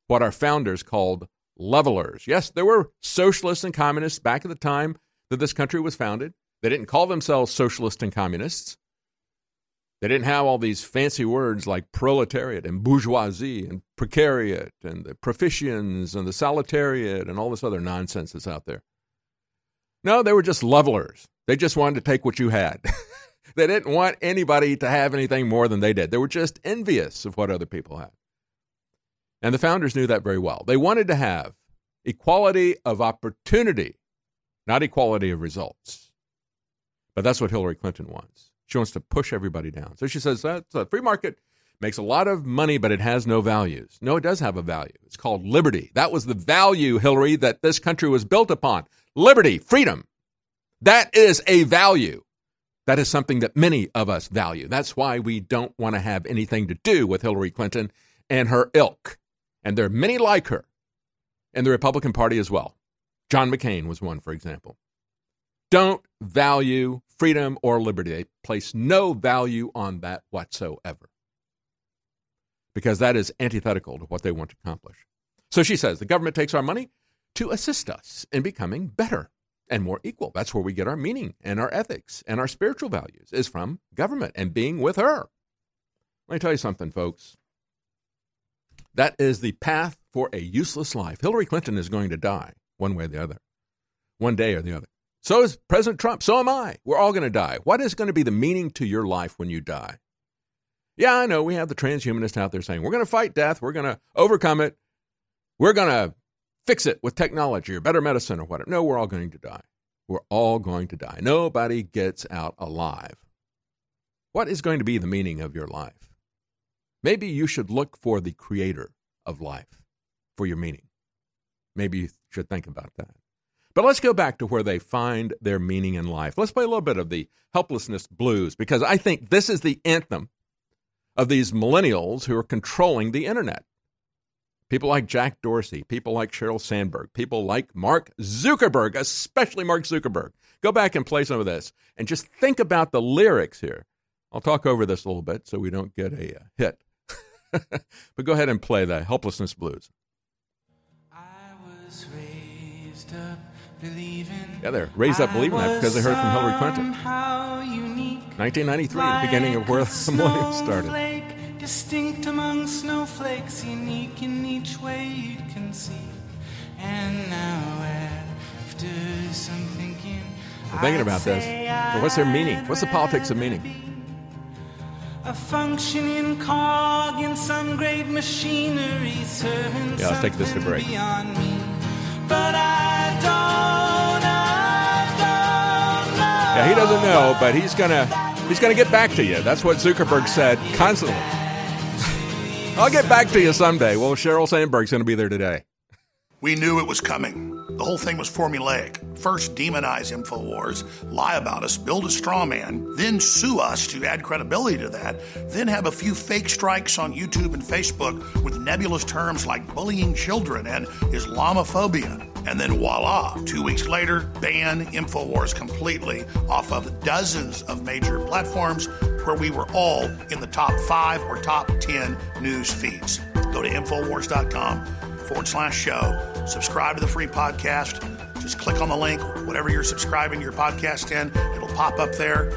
What our founders called levelers. Yes, there were socialists and communists back at the time that this country was founded. They didn't call themselves socialists and communists. They didn't have all these fancy words like proletariat and bourgeoisie and precariat and the proficians and the solitariat and all this other nonsense that's out there. No, they were just levelers. They just wanted to take what you had. they didn't want anybody to have anything more than they did. They were just envious of what other people had. And the founders knew that very well. They wanted to have equality of opportunity, not equality of results. But that's what Hillary Clinton wants. She wants to push everybody down. So she says that the free market makes a lot of money, but it has no values. No, it does have a value. It's called liberty. That was the value, Hillary, that this country was built upon liberty, freedom. That is a value. That is something that many of us value. That's why we don't want to have anything to do with Hillary Clinton and her ilk. And there are many like her in the Republican Party as well. John McCain was one, for example. Don't value freedom or liberty. They place no value on that whatsoever because that is antithetical to what they want to accomplish. So she says the government takes our money to assist us in becoming better and more equal. That's where we get our meaning and our ethics and our spiritual values is from government and being with her. Let me tell you something, folks. That is the path for a useless life. Hillary Clinton is going to die one way or the other, one day or the other. So is President Trump. So am I. We're all going to die. What is going to be the meaning to your life when you die? Yeah, I know we have the transhumanists out there saying we're going to fight death, we're going to overcome it, we're going to fix it with technology or better medicine or whatever. No, we're all going to die. We're all going to die. Nobody gets out alive. What is going to be the meaning of your life? Maybe you should look for the creator of life for your meaning. Maybe you should think about that. But let's go back to where they find their meaning in life. Let's play a little bit of the helplessness blues because I think this is the anthem of these millennials who are controlling the internet. People like Jack Dorsey, people like Sheryl Sandberg, people like Mark Zuckerberg, especially Mark Zuckerberg. Go back and play some of this and just think about the lyrics here. I'll talk over this a little bit so we don't get a uh, hit. but go ahead and play the helplessness blues. Yeah, they're raised up believing that because I heard from Hillary Clinton. 1993, the beginning of where the millennium started. Distinct among snowflakes, unique in each way you can see. And now after some thinking, We're thinking about this. What's their meaning? What's the politics of meaning? Yeah, let's take this to break. beyond me. But I don't, I don't know. Yeah, he doesn't know, but he's gonna he's gonna get back to you. That's what Zuckerberg said constantly. I'll get back to you someday. Well, Sheryl Sandberg's gonna be there today. We knew it was coming. The whole thing was formulaic. First, demonize InfoWars, lie about us, build a straw man, then sue us to add credibility to that, then have a few fake strikes on YouTube and Facebook with nebulous terms like bullying children and Islamophobia. And then voila, two weeks later, ban InfoWars completely off of dozens of major platforms where we were all in the top five or top 10 news feeds. Go to InfoWars.com forward slash show. Subscribe to the free podcast. Just click on the link, whatever you're subscribing to your podcast in, it'll pop up there.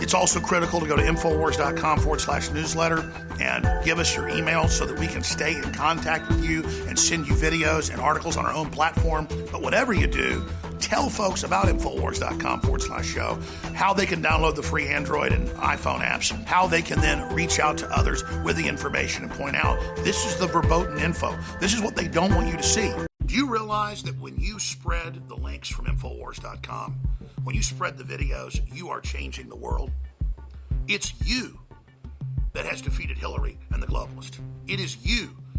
It's also critical to go to Infowars.com forward slash newsletter and give us your email so that we can stay in contact with you and send you videos and articles on our own platform. But whatever you do, tell folks about Infowars.com forward slash show, how they can download the free Android and iPhone apps, how they can then reach out to others with the information and point out this is the verboten info. This is what they don't want you to see. Do you realize that when you spread the links from Infowars.com, when you spread the videos, you are changing the world? It's you that has defeated Hillary and the globalist. It is you,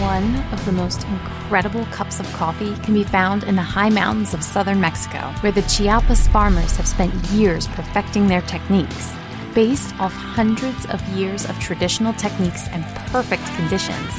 One of the most incredible cups of coffee can be found in the high mountains of southern Mexico, where the Chiapas farmers have spent years perfecting their techniques. Based off hundreds of years of traditional techniques and perfect conditions,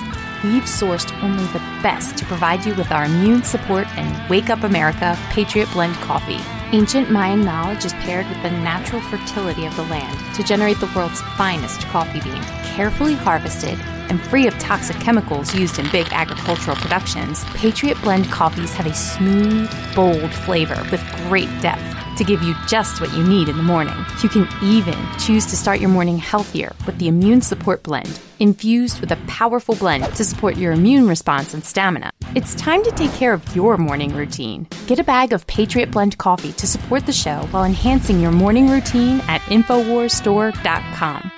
we've sourced only the best to provide you with our immune support and Wake Up America Patriot Blend coffee. Ancient Mayan knowledge is paired with the natural fertility of the land to generate the world's finest coffee bean, carefully harvested and free of toxic chemicals used in big agricultural productions. Patriot Blend coffees have a smooth, bold flavor with great depth to give you just what you need in the morning. You can even choose to start your morning healthier with the Immune Support Blend, infused with a powerful blend to support your immune response and stamina. It's time to take care of your morning routine. Get a bag of Patriot Blend coffee to support the show while enhancing your morning routine at InfoWarsStore.com.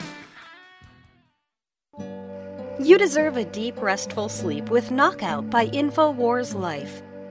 You deserve a deep, restful sleep with Knockout by InfoWars Life.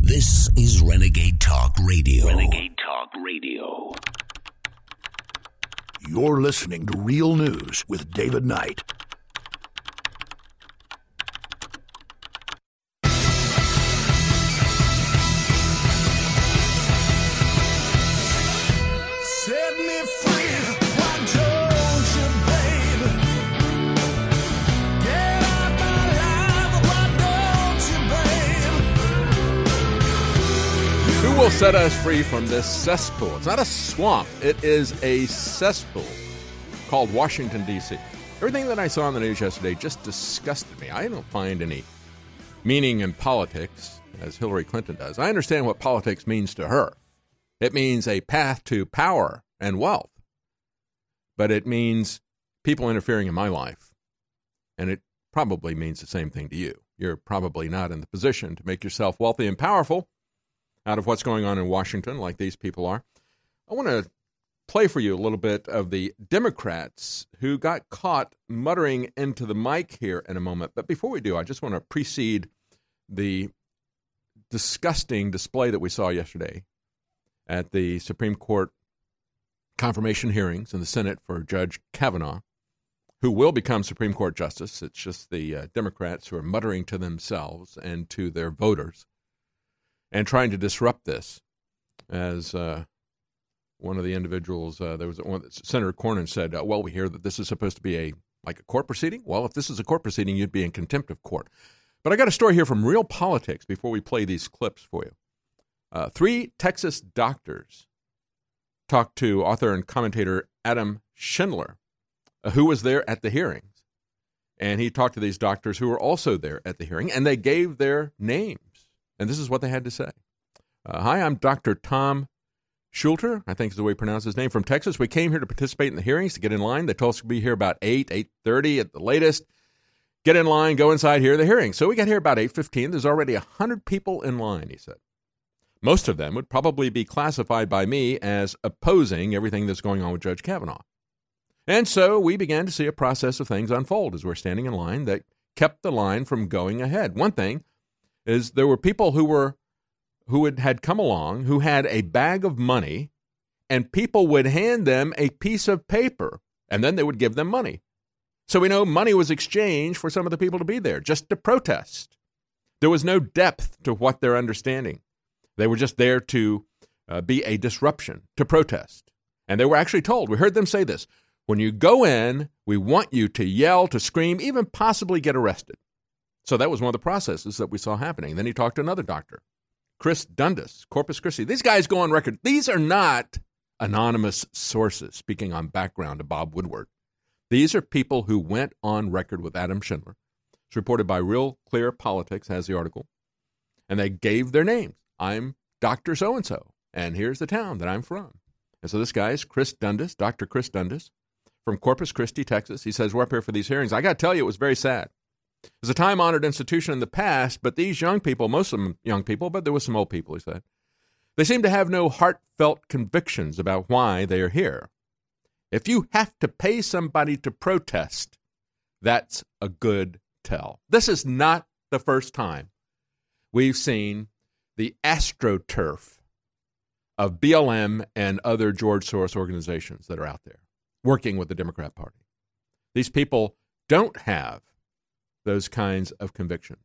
This is Renegade Talk Radio. Renegade Talk Radio. You're listening to Real News with David Knight. Set us free from this cesspool? It's not a swamp, it is a cesspool called Washington, D.C. Everything that I saw on the news yesterday just disgusted me. I don't find any meaning in politics as Hillary Clinton does. I understand what politics means to her. It means a path to power and wealth, but it means people interfering in my life. And it probably means the same thing to you. You're probably not in the position to make yourself wealthy and powerful out of what's going on in Washington like these people are. I want to play for you a little bit of the Democrats who got caught muttering into the mic here in a moment. But before we do, I just want to precede the disgusting display that we saw yesterday at the Supreme Court confirmation hearings in the Senate for Judge Kavanaugh, who will become Supreme Court Justice. It's just the uh, Democrats who are muttering to themselves and to their voters and trying to disrupt this. As uh, one of the individuals, uh, there was one, Senator Cornyn said, uh, "Well, we hear that this is supposed to be a like a court proceeding. Well, if this is a court proceeding, you'd be in contempt of court." But I got a story here from Real Politics before we play these clips for you. Uh, three Texas doctors talked to author and commentator Adam Schindler, uh, who was there at the hearings. And he talked to these doctors who were also there at the hearing, and they gave their names. And this is what they had to say. Uh, Hi, I'm Dr. Tom Schulter, I think is the way you pronounce his name, from Texas. We came here to participate in the hearings to get in line. They told us to be here about 8, 8.30 at the latest. Get in line, go inside, hear the hearing. So we got here about 8.15. There's already 100 people in line, he said. Most of them would probably be classified by me as opposing everything that's going on with Judge Kavanaugh. And so we began to see a process of things unfold as we're standing in line that kept the line from going ahead. One thing is there were people who were who had, had come along who had a bag of money and people would hand them a piece of paper and then they would give them money. So we know money was exchanged for some of the people to be there just to protest. There was no depth to what they're understanding. They were just there to uh, be a disruption, to protest. And they were actually told, we heard them say this when you go in, we want you to yell, to scream, even possibly get arrested. So that was one of the processes that we saw happening. Then he talked to another doctor, Chris Dundas, Corpus Christi. These guys go on record. These are not anonymous sources speaking on background to Bob Woodward. These are people who went on record with Adam Schindler. It's reported by Real Clear Politics, has the article. And they gave their names. I'm Dr. So and so, and here's the town that I'm from. And so this guy is Chris Dundas, Dr. Chris Dundas from Corpus Christi, Texas. He says, We're up here for these hearings. I got to tell you, it was very sad. It was a time honored institution in the past, but these young people, most of them young people, but there was some old people, he said, they seem to have no heartfelt convictions about why they are here. If you have to pay somebody to protest, that's a good tell. This is not the first time we've seen the astroturf of BLM and other George Soros organizations that are out there working with the Democrat Party. These people don't have those kinds of convictions.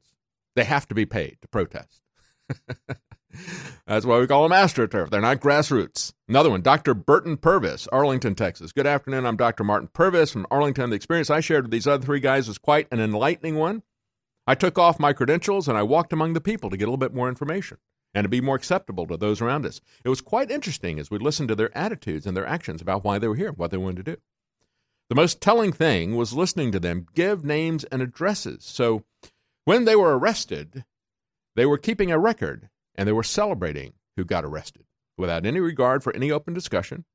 They have to be paid to protest. That's why we call them astroturf. They're not grassroots. Another one, Dr. Burton Purvis, Arlington, Texas. Good afternoon. I'm Dr. Martin Purvis from Arlington. The experience I shared with these other three guys was quite an enlightening one. I took off my credentials and I walked among the people to get a little bit more information and to be more acceptable to those around us. It was quite interesting as we listened to their attitudes and their actions about why they were here, what they wanted to do. The most telling thing was listening to them give names and addresses. So when they were arrested, they were keeping a record and they were celebrating who got arrested without any regard for any open discussion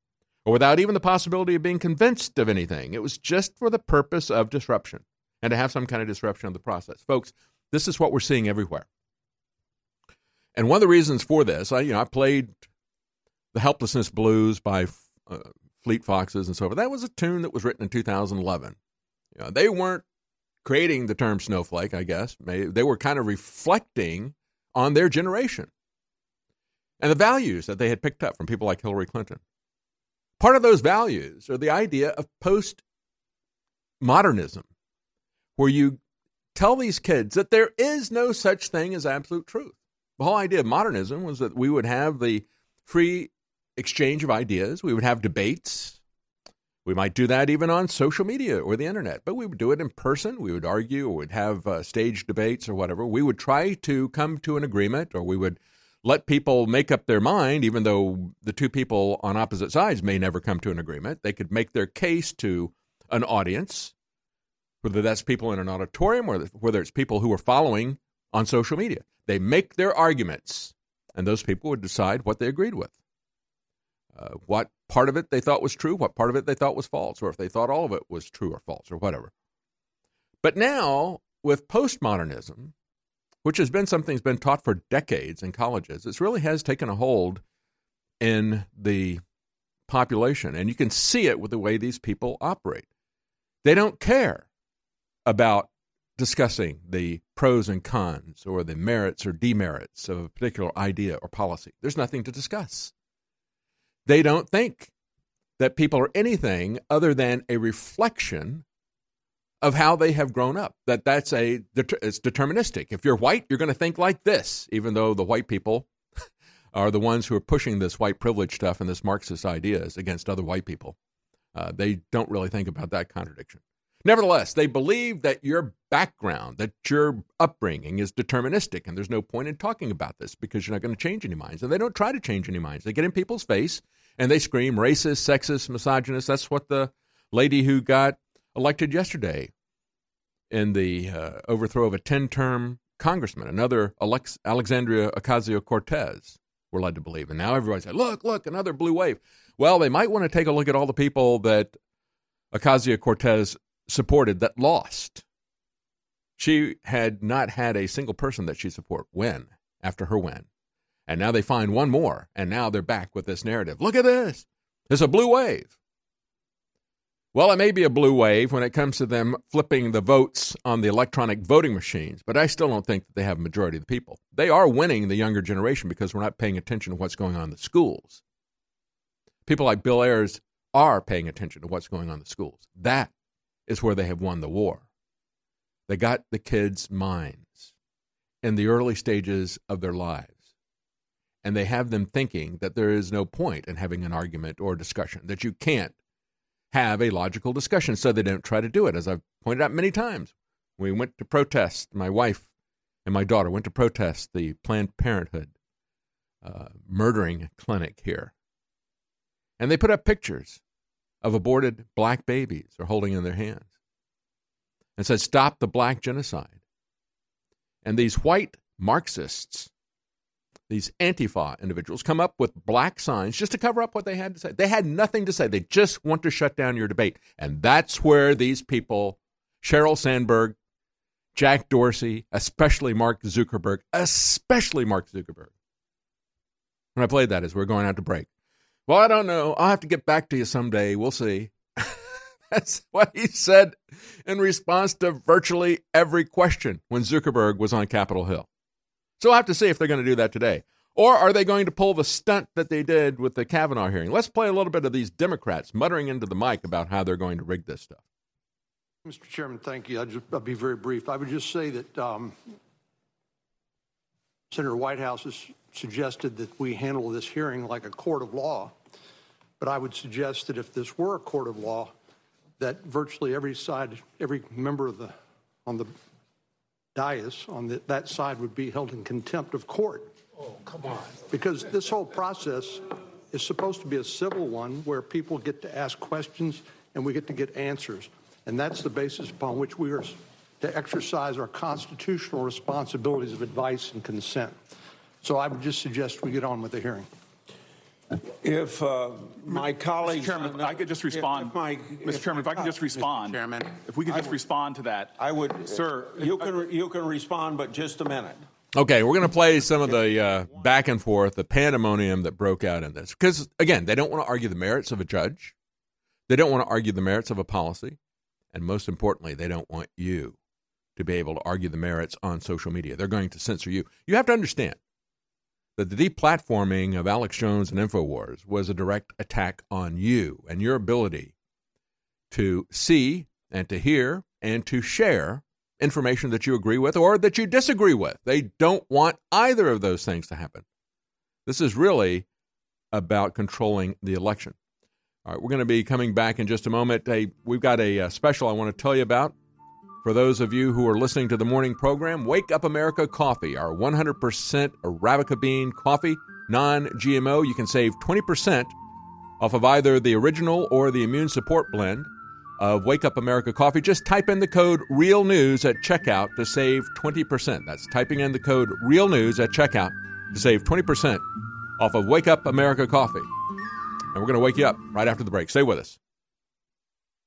or without even the possibility of being convinced of anything. It was just for the purpose of disruption and to have some kind of disruption of the process. Folks, this is what we're seeing everywhere. And one of the reasons for this, I you know I played the Helplessness Blues by uh, Fleet Foxes and so forth. That was a tune that was written in 2011. You know, they weren't creating the term snowflake, I guess. They were kind of reflecting on their generation and the values that they had picked up from people like Hillary Clinton. Part of those values are the idea of post modernism, where you tell these kids that there is no such thing as absolute truth. The whole idea of modernism was that we would have the free exchange of ideas, we would have debates. We might do that even on social media or the internet, but we would do it in person. We would argue or would have uh, stage debates or whatever. We would try to come to an agreement or we would let people make up their mind, even though the two people on opposite sides may never come to an agreement. They could make their case to an audience, whether that's people in an auditorium or whether it's people who are following on social media. They make their arguments, and those people would decide what they agreed with. Uh, what part of it they thought was true, what part of it they thought was false, or if they thought all of it was true or false, or whatever. But now, with postmodernism, which has been something that's been taught for decades in colleges, it really has taken a hold in the population. And you can see it with the way these people operate. They don't care about discussing the pros and cons or the merits or demerits of a particular idea or policy. There's nothing to discuss. They don't think that people are anything other than a reflection of how they have grown up. That that's a it's deterministic. If you're white, you're going to think like this, even though the white people are the ones who are pushing this white privilege stuff and this Marxist ideas against other white people. Uh, they don't really think about that contradiction. Nevertheless, they believe that your background, that your upbringing is deterministic, and there's no point in talking about this because you're not going to change any minds. And they don't try to change any minds. They get in people's face and they scream racist, sexist, misogynist. That's what the lady who got elected yesterday in the uh, overthrow of a 10 term congressman, another Alex- Alexandria Ocasio Cortez, were led to believe. And now everybody said, look, look, another blue wave. Well, they might want to take a look at all the people that Ocasio Cortez supported that lost. She had not had a single person that she supported win after her win. And now they find one more, and now they're back with this narrative. Look at this. There's a blue wave. Well, it may be a blue wave when it comes to them flipping the votes on the electronic voting machines, but I still don't think that they have a majority of the people. They are winning the younger generation because we're not paying attention to what's going on in the schools. People like Bill Ayers are paying attention to what's going on in the schools. That is where they have won the war. They got the kids' minds in the early stages of their lives, and they have them thinking that there is no point in having an argument or discussion, that you can't have a logical discussion, so they don't try to do it. As I've pointed out many times, we went to protest. My wife and my daughter went to protest the Planned Parenthood uh, murdering clinic here, and they put up pictures of aborted black babies they're holding in their hands and said, "Stop the black genocide." And these white Marxists these Antifa individuals come up with black signs just to cover up what they had to say. They had nothing to say. They just want to shut down your debate. And that's where these people, Sheryl Sandberg, Jack Dorsey, especially Mark Zuckerberg, especially Mark Zuckerberg. When I played that as we're going out to break. Well, I don't know. I'll have to get back to you someday. We'll see. That's what he said in response to virtually every question when Zuckerberg was on Capitol Hill. So we'll have to see if they're going to do that today. Or are they going to pull the stunt that they did with the Kavanaugh hearing? Let's play a little bit of these Democrats muttering into the mic about how they're going to rig this stuff. Mr. Chairman, thank you. I'll, just, I'll be very brief. I would just say that um, Senator Whitehouse has suggested that we handle this hearing like a court of law. But I would suggest that if this were a court of law, that virtually every side, every member of the on the dais on the, that side would be held in contempt of court. Oh, come on. Because this whole process is supposed to be a civil one where people get to ask questions and we get to get answers. And that's the basis upon which we are to exercise our constitutional responsibilities of advice and consent. So I would just suggest we get on with the hearing. If uh, my colleagues, Mr. Chairman, if I could just respond. If, if my, Mr. Chairman, if I could just respond. Mr. Chairman, if we could just would, respond to that. I would, sir. You can you can respond, but just a minute. Okay, we're going to play some of the uh, back and forth, the pandemonium that broke out in this. Because, again, they don't want to argue the merits of a judge. They don't want to argue the merits of a policy. And most importantly, they don't want you to be able to argue the merits on social media. They're going to censor you. You have to understand that the deplatforming of Alex Jones and InfoWars was a direct attack on you and your ability to see and to hear and to share information that you agree with or that you disagree with. They don't want either of those things to happen. This is really about controlling the election. All right, we're going to be coming back in just a moment. Hey, we've got a, a special I want to tell you about. For those of you who are listening to the morning program, Wake Up America Coffee, our 100% Arabica bean coffee, non GMO. You can save 20% off of either the original or the immune support blend of Wake Up America Coffee. Just type in the code Real News at checkout to save 20%. That's typing in the code Real News at checkout to save 20% off of Wake Up America Coffee. And we're going to wake you up right after the break. Stay with us.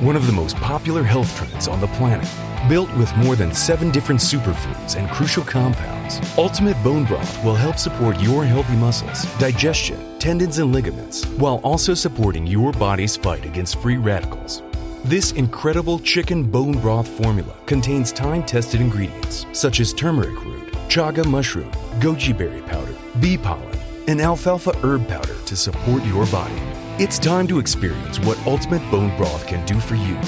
one of the most popular health trends on the planet. Built with more than seven different superfoods and crucial compounds, Ultimate Bone Broth will help support your healthy muscles, digestion, tendons, and ligaments, while also supporting your body's fight against free radicals. This incredible chicken bone broth formula contains time tested ingredients such as turmeric root, chaga mushroom, goji berry powder, bee pollen, and alfalfa herb powder to support your body. It's time to experience what Ultimate Bone Broth can do for you.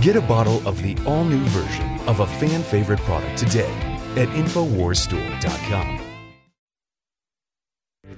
Get a bottle of the all new version of a fan favorite product today at InfoWarsStore.com.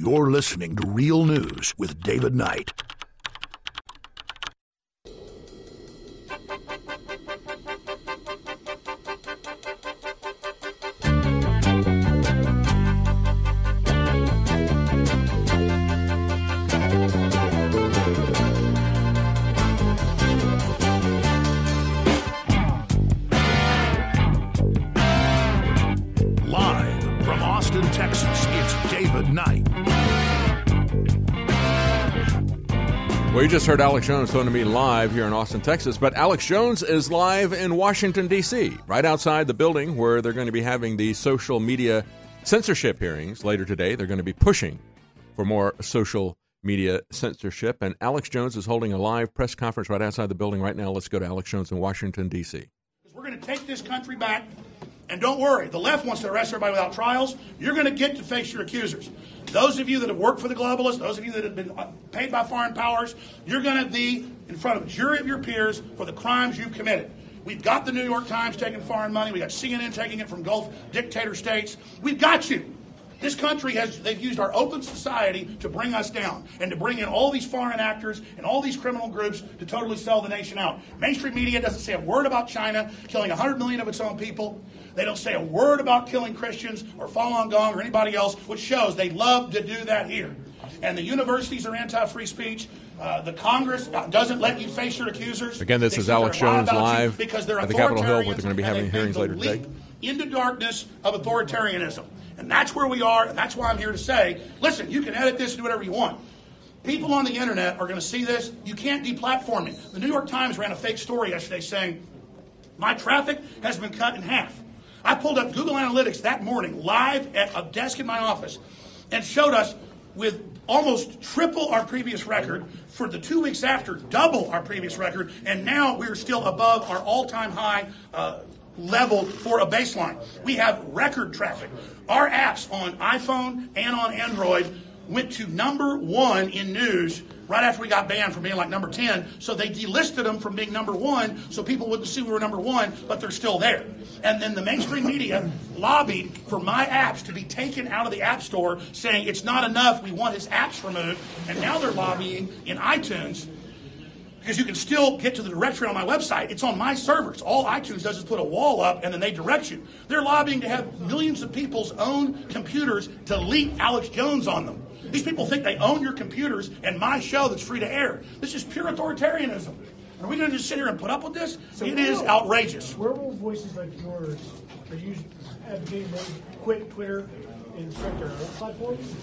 You're listening to Real News with David Knight. Heard Alex Jones phone to me live here in Austin, Texas, but Alex Jones is live in Washington, D.C., right outside the building where they're going to be having the social media censorship hearings later today. They're going to be pushing for more social media censorship, and Alex Jones is holding a live press conference right outside the building right now. Let's go to Alex Jones in Washington, D.C. We're going to take this country back. And don't worry, the left wants to arrest everybody without trials. You're going to get to face your accusers. Those of you that have worked for the globalists, those of you that have been uh, paid by foreign powers, you're going to be in front of a jury of your peers for the crimes you've committed. We've got the New York Times taking foreign money. We've got CNN taking it from Gulf dictator states. We've got you. This country has, they've used our open society to bring us down and to bring in all these foreign actors and all these criminal groups to totally sell the nation out. Mainstream media doesn't say a word about China killing 100 million of its own people. They don't say a word about killing Christians or Falun Gong or anybody else, which shows they love to do that here. And the universities are anti free speech. Uh, the Congress doesn't let you face your accusers. Again, this They is Alex Jones live because they're at the Capitol Hill, where they're going to be having hearings later the today. Into darkness of authoritarianism. And that's where we are, and that's why I'm here to say listen, you can edit this and do whatever you want. People on the internet are going to see this. You can't deplatform me. The New York Times ran a fake story yesterday saying, My traffic has been cut in half. I pulled up Google Analytics that morning live at a desk in my office and showed us with almost triple our previous record for the two weeks after, double our previous record, and now we're still above our all time high. Uh, level for a baseline. We have record traffic. Our apps on iPhone and on Android went to number one in news right after we got banned from being like number 10. So they delisted them from being number one so people wouldn't see we were number one, but they're still there. And then the mainstream media lobbied for my apps to be taken out of the App Store, saying it's not enough, we want his apps removed. And now they're lobbying in iTunes because you can still get to the directory on my website. It's on my servers. All iTunes does is put a wall up and then they direct you. They're lobbying to have millions of people's own computers delete Alex Jones on them. These people think they own your computers and my show that's free to air. This is pure authoritarianism. Are we going to just sit here and put up with this? So it is will- outrageous. Where will voices like yours are you advocating them quit Twitter and start their own platforms?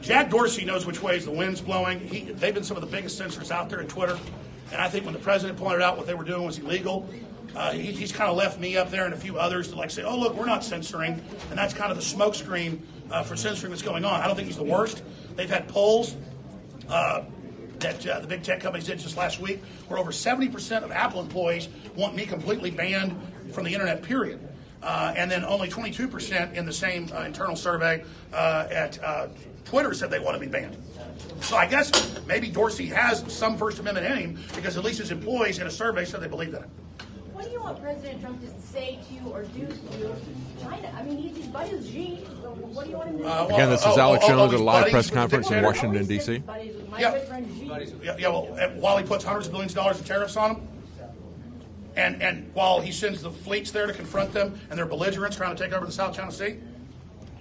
Jack Dorsey knows which ways the wind's blowing. He, they've been some of the biggest censors out there at Twitter. And I think when the president pointed out what they were doing was illegal, uh, he, he's kind of left me up there and a few others to like say, oh, look, we're not censoring. And that's kind of the smokescreen uh, for censoring that's going on. I don't think he's the worst. They've had polls uh, that uh, the big tech companies did just last week where over 70% of Apple employees want me completely banned from the internet, period. Uh, and then only 22% in the same uh, internal survey at Twitter said they want to be banned. So I guess maybe Dorsey has some First Amendment in him because at least his employees in a survey said they believe that. What do you want President Trump to say to you or do to you? China. I mean, he's, he's buddies with Xi. What do you want him to Uh, do? Again, this is oh, Alex oh, oh, Jones at a live press conference in? Washington, D.C. Buddies with my Yeah. good friend Xi. Yeah, yeah well, while he puts hundreds of billions of dollars in tariffs on them, And, and while he sends the fleets there to confront them and their belligerents trying to take over the South China Sea,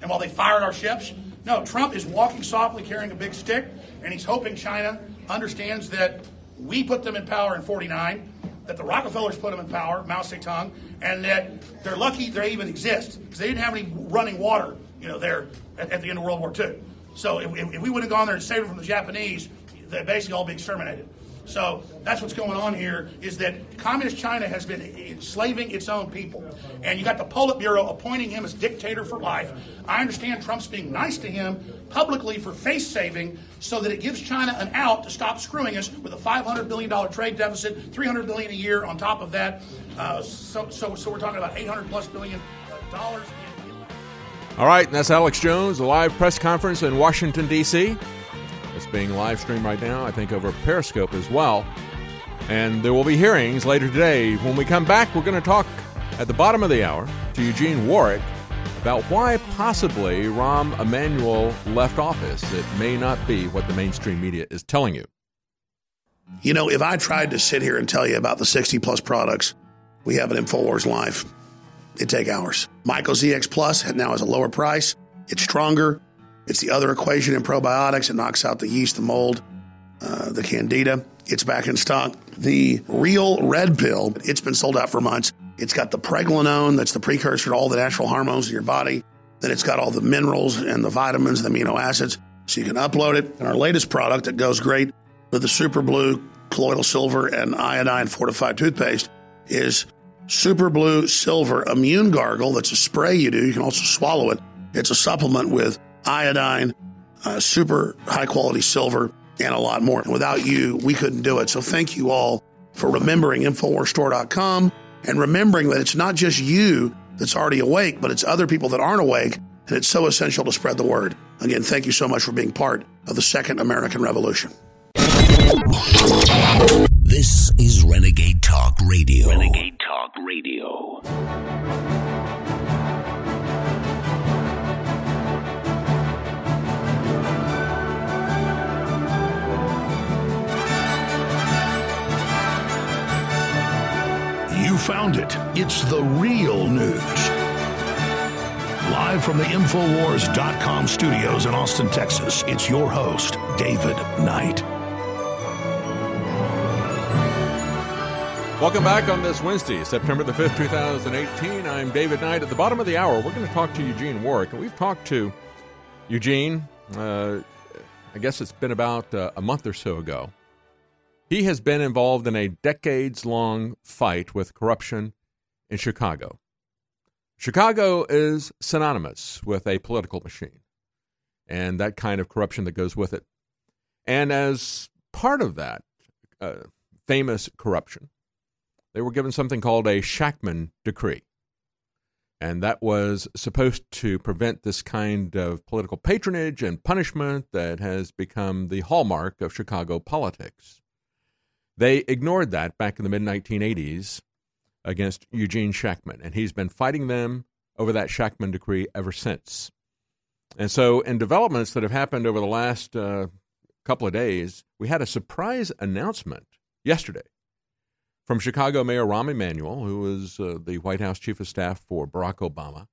and while they fired our ships, no, Trump is walking softly carrying a big stick, and he's hoping China understands that we put them in power in 49, that the Rockefellers put them in power, Mao Zedong, and that they're lucky they even exist because they didn't have any running water, you know, there at, at the end of World War II. So if, if we would have gone there and saved them from the Japanese, they'd basically all be exterminated. So that's what's going on here is that communist China has been enslaving its own people. And you got the Politburo appointing him as dictator for life. I understand Trump's being nice to him publicly for face saving so that it gives China an out to stop screwing us with a $500 billion trade deficit, 300 billion a year on top of that. Uh, so, so, so we're talking about 800 plus billion dollars. All right, and that's Alex Jones, a live press conference in Washington, D.C. It's being live streamed right now, I think, over Periscope as well. And there will be hearings later today. When we come back, we're going to talk at the bottom of the hour to Eugene Warwick about why possibly Rahm Emanuel left office. It may not be what the mainstream media is telling you. You know, if I tried to sit here and tell you about the 60 plus products we have at InfoWars Life, it'd take hours. Myco ZX Plus now has a lower price. It's stronger. It's the other equation in probiotics. It knocks out the yeast, the mold, uh, the candida. It's back in stock. The real red pill, it's been sold out for months. It's got the pregnenolone, that's the precursor to all the natural hormones in your body. Then it's got all the minerals and the vitamins, the amino acids. So you can upload it. And our latest product that goes great with the Super Blue colloidal silver and iodine fortified toothpaste is Super Blue Silver Immune Gargle. That's a spray you do. You can also swallow it. It's a supplement with iodine, uh, super high quality silver, and a lot more. Without you, we couldn't do it. So thank you all for remembering InfoWarsStore.com and remembering that it's not just you that's already awake, but it's other people that aren't awake. And it's so essential to spread the word. Again, thank you so much for being part of the Second American Revolution. This is Renegade Talk Radio. Renegade Talk Radio. Found it. It's the real news. Live from the Infowars.com studios in Austin, Texas, it's your host, David Knight. Welcome back on this Wednesday, September the 5th, 2018. I'm David Knight. At the bottom of the hour, we're going to talk to Eugene Warwick. And we've talked to Eugene, uh, I guess it's been about uh, a month or so ago. He has been involved in a decades long fight with corruption in Chicago. Chicago is synonymous with a political machine and that kind of corruption that goes with it. And as part of that uh, famous corruption, they were given something called a Shakman Decree. And that was supposed to prevent this kind of political patronage and punishment that has become the hallmark of Chicago politics. They ignored that back in the mid 1980s against Eugene Shachtman, and he's been fighting them over that Shakman decree ever since. And so, in developments that have happened over the last uh, couple of days, we had a surprise announcement yesterday from Chicago Mayor Rahm Emanuel, who was uh, the White House chief of staff for Barack Obama.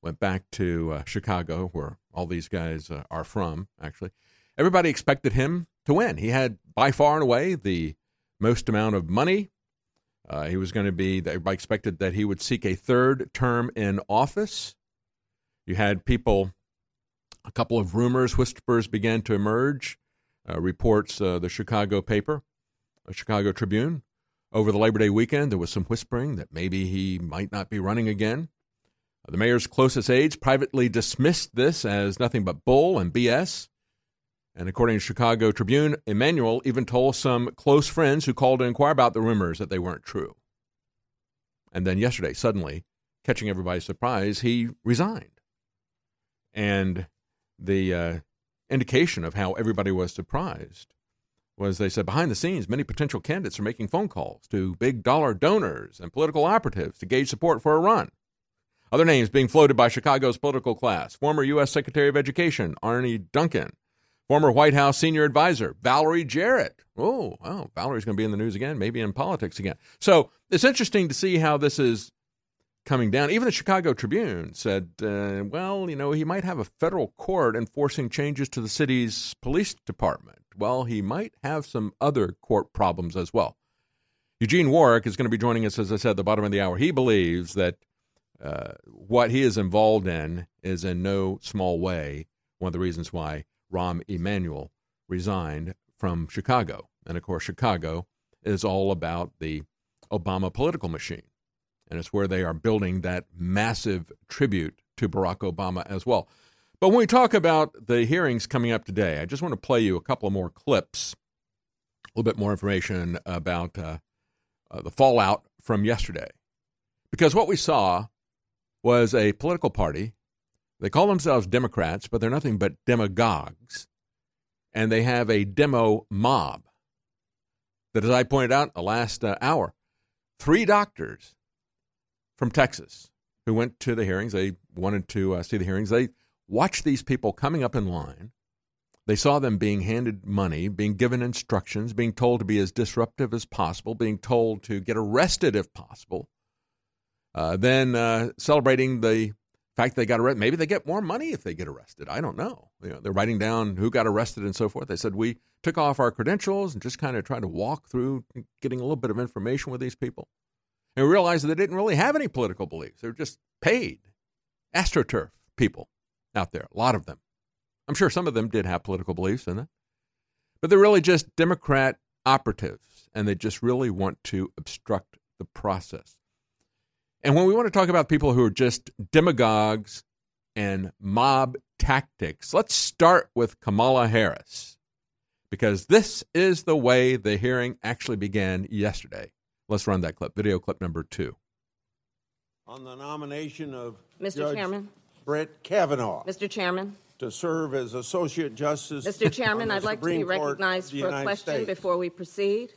Went back to uh, Chicago, where all these guys uh, are from, actually. Everybody expected him to win. He had, by far and away, the most amount of money. Uh, he was going to be, everybody expected that he would seek a third term in office. You had people, a couple of rumors, whispers began to emerge. Uh, reports uh, the Chicago paper, the Chicago Tribune, over the Labor Day weekend, there was some whispering that maybe he might not be running again. The mayor's closest aides privately dismissed this as nothing but bull and BS. And according to Chicago Tribune, Emanuel even told some close friends who called to inquire about the rumors that they weren't true. And then yesterday, suddenly, catching everybody's surprise, he resigned. And the uh, indication of how everybody was surprised was they said behind the scenes, many potential candidates are making phone calls to big dollar donors and political operatives to gauge support for a run. Other names being floated by Chicago's political class former U.S. Secretary of Education Arne Duncan, Former White House senior advisor Valerie Jarrett. Oh, wow. Valerie's going to be in the news again, maybe in politics again. So it's interesting to see how this is coming down. Even the Chicago Tribune said, uh, well, you know, he might have a federal court enforcing changes to the city's police department. Well, he might have some other court problems as well. Eugene Warwick is going to be joining us, as I said, at the bottom of the hour. He believes that uh, what he is involved in is in no small way one of the reasons why Rahm Emanuel resigned from Chicago. And of course, Chicago is all about the Obama political machine. And it's where they are building that massive tribute to Barack Obama as well. But when we talk about the hearings coming up today, I just want to play you a couple more clips, a little bit more information about uh, uh, the fallout from yesterday. Because what we saw was a political party. They call themselves Democrats, but they're nothing but demagogues. And they have a demo mob that, as I pointed out in the last uh, hour, three doctors from Texas who went to the hearings. They wanted to uh, see the hearings. They watched these people coming up in line. They saw them being handed money, being given instructions, being told to be as disruptive as possible, being told to get arrested if possible. Uh, then uh, celebrating the fact they got arrested. Maybe they get more money if they get arrested. I don't know. You know. They're writing down who got arrested and so forth. They said we took off our credentials and just kind of tried to walk through getting a little bit of information with these people. And we realized that they didn't really have any political beliefs. They were just paid astroturf people out there, a lot of them. I'm sure some of them did have political beliefs in it, but they're really just Democrat operatives, and they just really want to obstruct the process. And when we want to talk about people who are just demagogues and mob tactics, let's start with Kamala Harris, because this is the way the hearing actually began yesterday. Let's run that clip, video clip number two. On the nomination of Mr. Judge Chairman. Brett Kavanaugh Mr. Chairman. to serve as Associate Justice. Mr. Chairman, on the I'd like to be Supreme Court of recognized the for a United question States. before we proceed.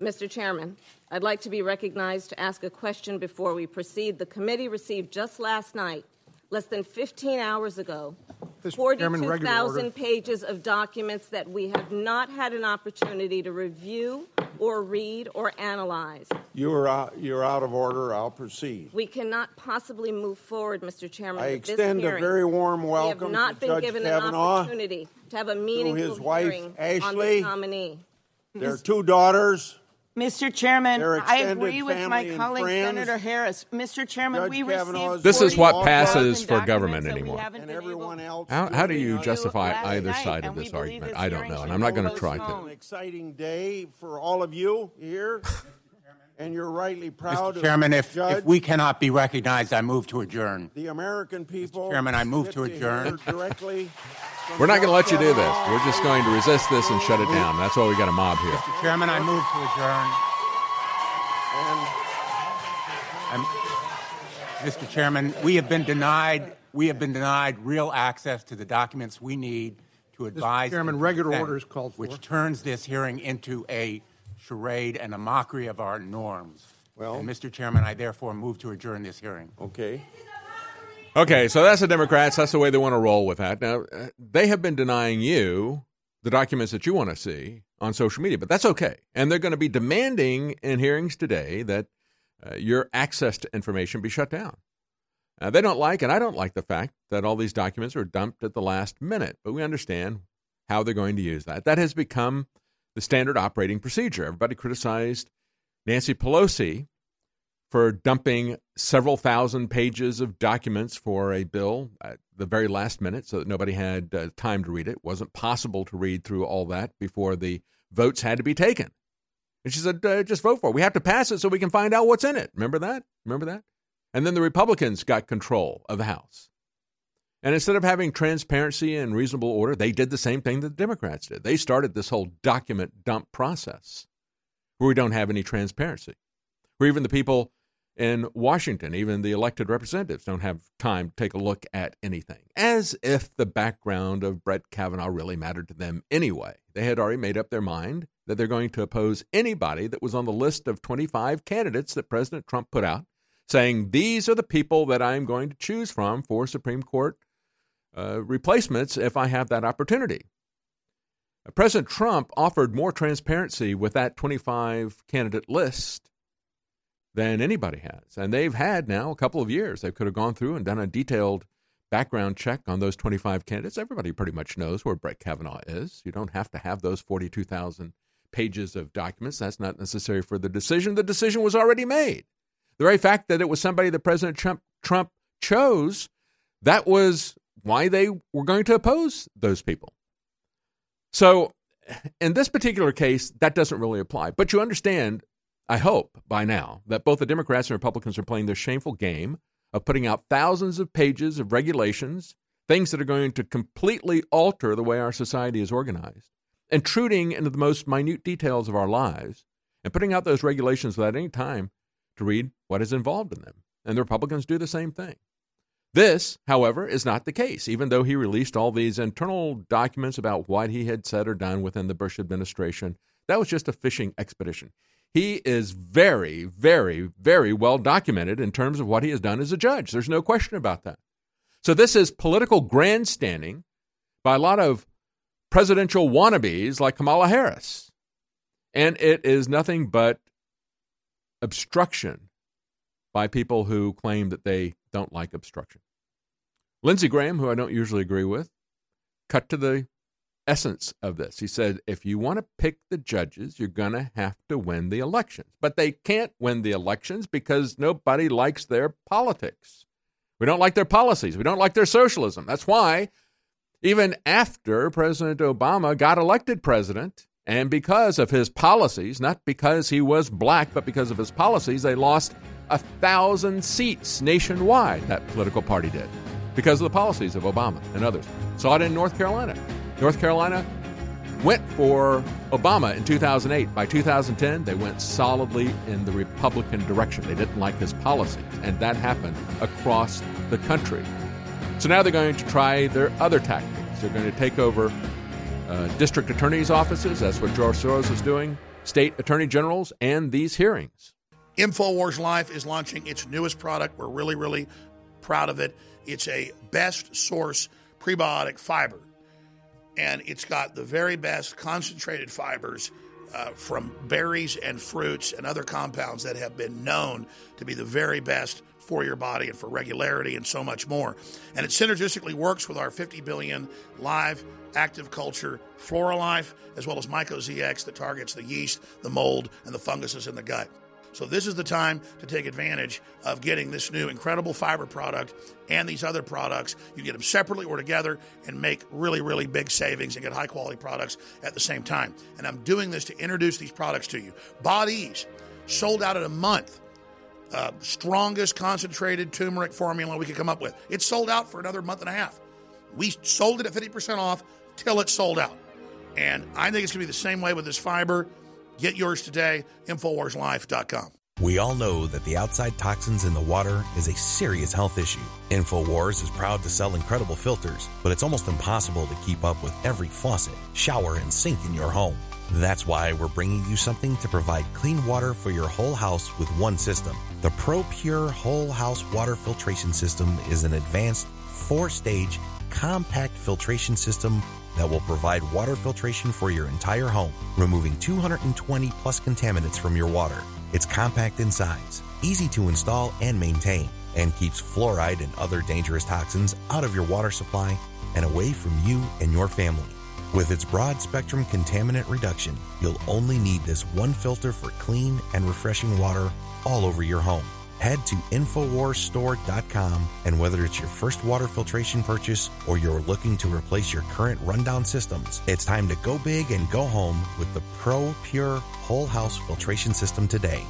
Mr. Chairman, I'd like to be recognized to ask a question before we proceed. The committee received just last night, less than 15 hours ago, Mr. Chairman, regular order. 42,000 pages of documents that we have not had an opportunity to review or read or analyze. You are out, you're out of order. I'll proceed. We cannot possibly move forward, Mr. Chairman. I extend a very warm We welcome have not to been Judge given an Kavanaugh, opportunity to have a meaningful his wife, hearing on Ashley. this nominee. Their two daughters. Mr. Chairman, I agree with my colleague friends. Senator Harris. Mr. Chairman, Judge we Kavanaugh's received This is what passes for government anymore. And everyone else. How, how do you justify either night, side of this argument? this I don't know, and I'm not going to try postponed. to. An exciting day for all of you here, and you're rightly proud Mr. of Chairman, if, Judge, if we cannot be recognized, I move to adjourn. the American people. Chairman, I move to adjourn. directly We're not going to let you do this. We're just going to resist this and shut it down. That's why we got a mob here. Mr. Chairman, I move to adjourn. I'm- Mr. Chairman, we have been denied, we have been denied real access to the documents we need to advise. Chairman, and regular consent, order is called for. Which turns this hearing into a charade and a mockery of our norms. Well- And Mr. Chairman, I therefore move to adjourn this hearing. Okay. Okay, so that's the Democrats. That's the way they want to roll with that. Now, uh, they have been denying you the documents that you want to see on social media, but that's okay. And they're going to be demanding in hearings today that uh, your access to information be shut down. Uh, they don't like, and I don't like the fact that all these documents are dumped at the last minute, but we understand how they're going to use that. That has become the standard operating procedure. Everybody criticized Nancy Pelosi for dumping several thousand pages of documents for a bill at the very last minute so that nobody had uh, time to read it. It wasn't possible to read through all that before the votes had to be taken. And she said, uh, just vote for it. We have to pass it so we can find out what's in it. Remember that? Remember that? And then the Republicans got control of the House. And instead of having transparency and reasonable order, they did the same thing that the Democrats did. They started this whole document dump process where we don't have any transparency, where even the people in Washington, even the elected representatives, don't have time to take a look at anything, as if the background of Brett Kavanaugh really mattered to them anyway. They had already made up their mind that they're going to oppose anybody that was on the list of 25 candidates that President Trump put out, saying, These are the people that I'm going to choose from for Supreme Court uh, replacements if I have that opportunity. Uh, President Trump offered more transparency with that 25 candidate list than anybody has. And they've had now a couple of years. They could have gone through and done a detailed background check on those 25 candidates. Everybody pretty much knows where Brett Kavanaugh is. You don't have to have those 42,000 pages of documents. That's not necessary for the decision. The decision was already made. The very fact that it was somebody that President Trump, Trump chose, that was why they were going to oppose those people. So, in this particular case, that doesn't really apply. But you understand, I hope by now, that both the Democrats and Republicans are playing this shameful game of putting out thousands of pages of regulations, things that are going to completely alter the way our society is organized, intruding into the most minute details of our lives, and putting out those regulations without any time to read what is involved in them. And the Republicans do the same thing. This, however, is not the case, even though he released all these internal documents about what he had said or done within the Bush administration. That was just a fishing expedition. He is very, very, very well documented in terms of what he has done as a judge. There's no question about that. So, this is political grandstanding by a lot of presidential wannabes like Kamala Harris. And it is nothing but obstruction by people who claim that they don't like obstruction. Lindsey Graham, who I don't usually agree with, cut to the essence of this. He said, if you want to pick the judges, you're going to have to win the elections. But they can't win the elections because nobody likes their politics. We don't like their policies. We don't like their socialism. That's why, even after President Obama got elected president, and because of his policies, not because he was black, but because of his policies, they lost a thousand seats nationwide, that political party did, because of the policies of Obama and others. Saw it in North Carolina. North Carolina went for Obama in 2008. By 2010, they went solidly in the Republican direction. They didn't like his policies, and that happened across the country. So now they're going to try their other tactics. They're going to take over uh, district attorneys' offices. That's what George Soros is doing, state attorney generals, and these hearings. InfoWars Life is launching its newest product. We're really, really proud of it. It's a best source prebiotic fiber, and it's got the very best concentrated fibers uh, from berries and fruits and other compounds that have been known to be the very best for your body and for regularity and so much more. And it synergistically works with our 50 billion live active culture FloraLive, as well as MycoZX that targets the yeast, the mold, and the funguses in the gut. So this is the time to take advantage of getting this new incredible fiber product and these other products. You get them separately or together and make really, really big savings and get high quality products at the same time. And I'm doing this to introduce these products to you. Bodease sold out in a month. Uh, strongest concentrated turmeric formula we could come up with. It's sold out for another month and a half. We sold it at 50% off till it's sold out. And I think it's going to be the same way with this fiber. Get yours today, InfoWarsLife.com. We all know that the outside toxins in the water is a serious health issue. InfoWars is proud to sell incredible filters, but it's almost impossible to keep up with every faucet, shower, and sink in your home. That's why we're bringing you something to provide clean water for your whole house with one system. The Pro Pure Whole House Water Filtration System is an advanced four stage compact filtration system that will provide water filtration for your entire home, removing 220 plus contaminants from your water. It's compact in size, easy to install and maintain, and keeps fluoride and other dangerous toxins out of your water supply and away from you and your family. With its broad spectrum contaminant reduction, you'll only need this one filter for clean and refreshing water all over your home. Head to InfoWarsStore.com and whether it's your first water filtration purchase or you're looking to replace your current rundown systems, it's time to go big and go home with the Pro Pure Whole House Filtration System today.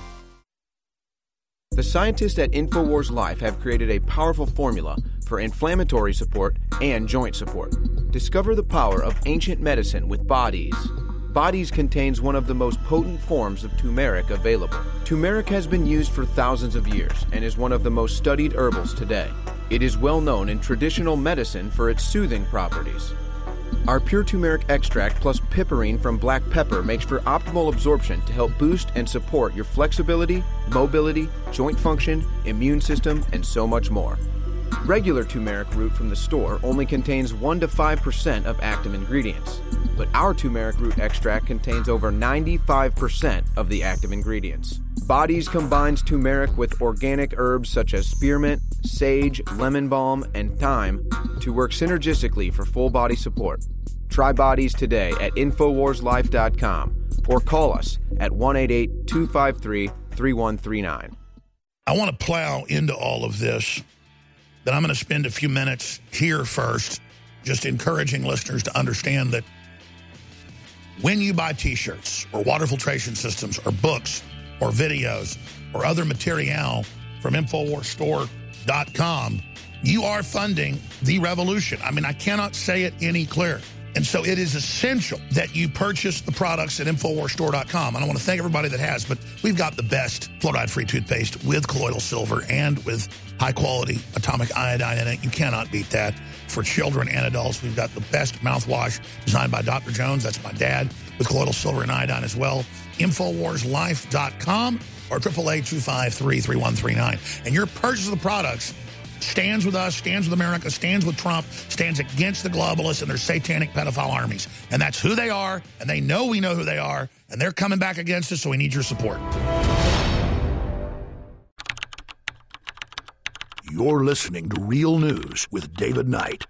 The scientists at InfoWars Life have created a powerful formula for inflammatory support and joint support. Discover the power of ancient medicine with Bodease. Bodease contains one of the most potent forms of turmeric available. Turmeric has been used for thousands of years and is one of the most studied herbals today. It is well known in traditional medicine for its soothing properties. Our pure turmeric extract plus piperine from black pepper makes for optimal absorption to help boost and support your flexibility, mobility, joint function, immune system, and so much more. Regular turmeric root from the store only contains 1 to 5% of active ingredients, but our turmeric root extract contains over 95% of the active ingredients. Bodease combines turmeric with organic herbs such as spearmint, sage, lemon balm, and thyme to work synergistically for full body support. Try Bodease today at InfoWarsLife.com or call us at 1 253 3139. I want to plow into all of this, but I'm going to spend a few minutes here first, just encouraging listeners to understand that when you buy t shirts or water filtration systems or books or videos or other material from InfoWarsStore.com, you are funding the revolution. I mean, I cannot say it any clearer. And so it is essential that you purchase the products at InfoWarsStore.com. And I want to thank everybody that has, but we've got the best fluoride-free toothpaste with colloidal silver and with high-quality atomic iodine in it. You cannot beat that. For children and adults, we've got the best mouthwash designed by Dr. Jones. That's my dad with colloidal silver and iodine as well. InfoWarsLife.com or 888-253-3139. And your purchase of the products stands with us, stands with America, stands with Trump, stands against the globalists and their satanic pedophile armies. And that's who they are, and they know we know who they are, and they're coming back against us, so we need your support. You're listening to Real News with David Knight.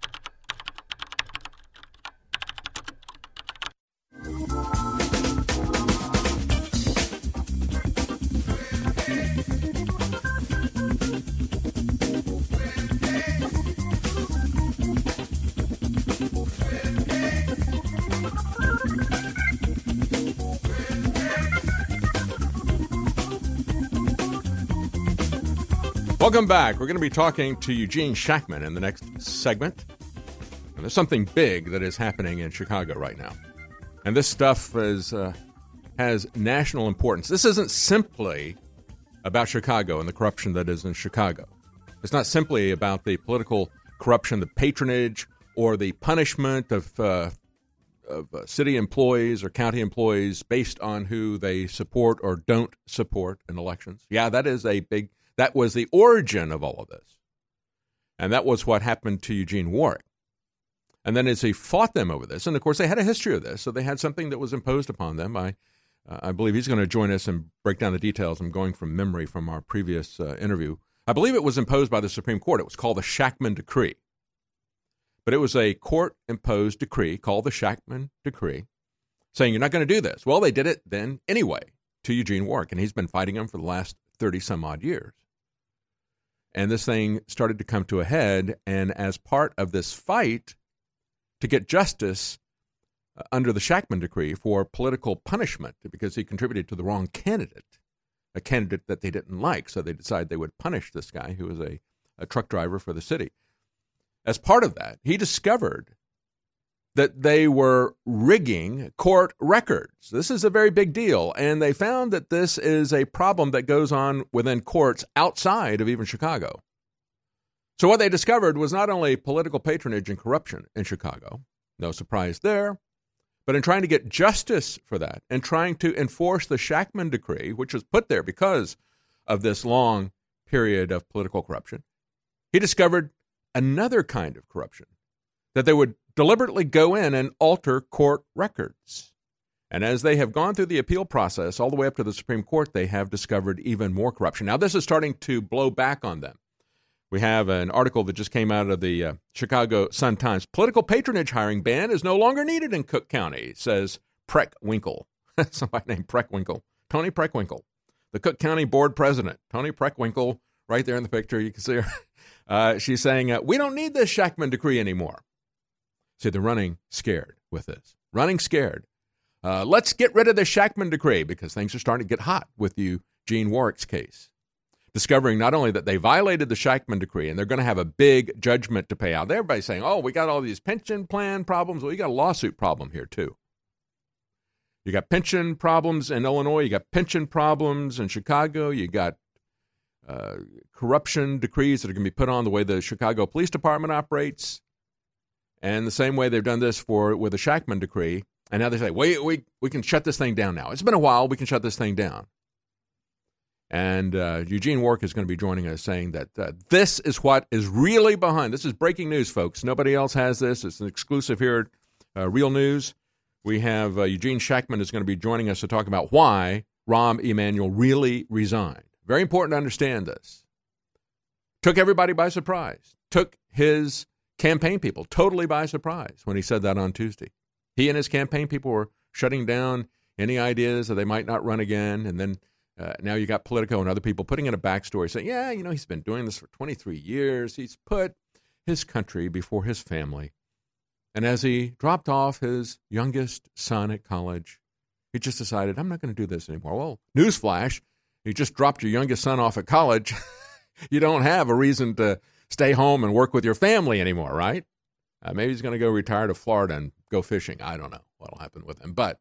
Welcome back. We're going to be talking to Eugene Shackman in the next segment. And there's something big that is happening in Chicago right now. And this stuff is, uh, has national importance. This isn't simply about Chicago and the corruption that is in Chicago. It's not simply about the political corruption, the patronage, or the punishment of, uh, of uh, city employees or county employees based on who they support or don't support in elections. Yeah, that is a big that was the origin of all of this. And that was what happened to Eugene Warwick. And then as he fought them over this, and of course they had a history of this, so they had something that was imposed upon them. I, uh, I believe he's going to join us and break down the details. I'm going from memory from our previous uh, interview. I believe it was imposed by the Supreme Court. It was called the Shakman Decree. But it was a court imposed decree called the Shakman Decree saying you're not going to do this. Well, they did it then anyway to Eugene Warwick, and he's been fighting them for the last 30 some odd years. And this thing started to come to a head. And as part of this fight to get justice uh, under the Shakman decree for political punishment because he contributed to the wrong candidate, a candidate that they didn't like. So they decided they would punish this guy who was a, a truck driver for the city. As part of that, he discovered that they were rigging court records. This is a very big deal. And they found that this is a problem that goes on within courts outside of even Chicago. So, what they discovered was not only political patronage and corruption in Chicago, no surprise there, but in trying to get justice for that and trying to enforce the Shakman Decree, which was put there because of this long period of political corruption, he discovered another kind of corruption that they would deliberately go in and alter court records. And as they have gone through the appeal process all the way up to the Supreme Court, they have discovered even more corruption. Now, this is starting to blow back on them. We have an article that just came out of the uh, Chicago Sun Times. Political patronage hiring ban is no longer needed in Cook County, says Preck Preckwinkle. Somebody named Preckwinkle. Toni Preckwinkle, the Cook County Board President. Toni Preckwinkle, right there in the picture. You can see her. Uh, she's saying, uh, We don't need this Shakman decree anymore. See, they're running scared with this, running scared. Uh, let's get rid of the Shakman decree because things are starting to get hot with you, Gene Warwick's case. Discovering not only that they violated the Shakman decree and they're going to have a big judgment to pay out. Everybody's saying, oh, we got all these pension plan problems. Well, you got a lawsuit problem here, too. You got pension problems in Illinois. You got pension problems in Chicago. You got uh, corruption decrees that are going to be put on the way the Chicago Police Department operates. And the same way they've done this for with the Shakman decree. And now they say, wait, we, we can shut this thing down now. It's been a while. We can shut this thing down. And uh, Eugene Warwick is going to be joining us saying that uh, this is what is really behind. This is breaking news, folks. Nobody else has this. It's an exclusive here at uh, Real News. We have uh, Eugene Shackman is going to be joining us to talk about why Rahm Emanuel really resigned. Very important to understand this. Took everybody by surprise. Took his campaign people totally by surprise when he said that on Tuesday. He and his campaign people were shutting down any ideas that they might not run again. And then uh, now you got Politico and other people putting in a backstory saying, yeah, you know, he's been doing this for 23 years. He's put his country before his family. And as he dropped off his youngest son at college, he just decided, I'm not going to do this anymore. Well, newsflash, you just dropped your youngest son off at college. you don't have a reason to stay home and work with your family anymore, right? Uh, maybe he's going to go retire to Florida and go fishing. I don't know what'll happen with him. But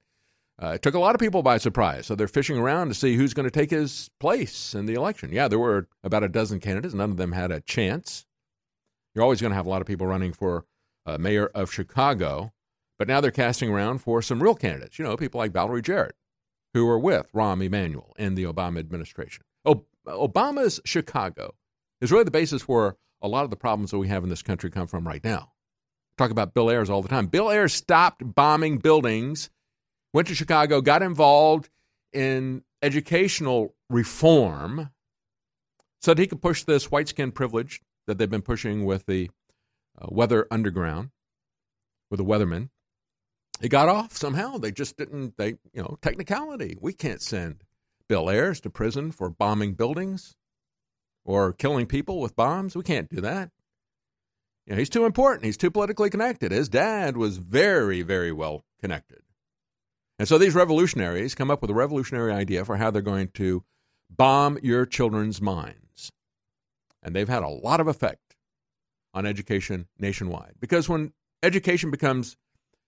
uh, it took a lot of people by surprise. So they're fishing around to see who's going to take his place in the election. Yeah, there were about a dozen candidates. None of them had a chance. You're always going to have a lot of people running for uh, mayor of Chicago. But now they're casting around for some real candidates. You know, people like Valerie Jarrett, who were with Rahm Emanuel in the Obama administration. O- Obama's Chicago is really the basis for a lot of the problems that we have in this country come from right now. Talk about Bill Ayers all the time. Bill Ayers stopped bombing buildings went to Chicago, got involved in educational reform so that he could push this white skin privilege that they've been pushing with the uh, Weather Underground, with the weathermen. He got off somehow. They just didn't, they, you know, technicality. We can't send Bill Ayers to prison for bombing buildings or killing people with bombs. We can't do that. You know, he's too important. He's too politically connected. His dad was very, very well connected. And so these revolutionaries come up with a revolutionary idea for how they're going to bomb your children's minds. And they've had a lot of effect on education nationwide. Because when education becomes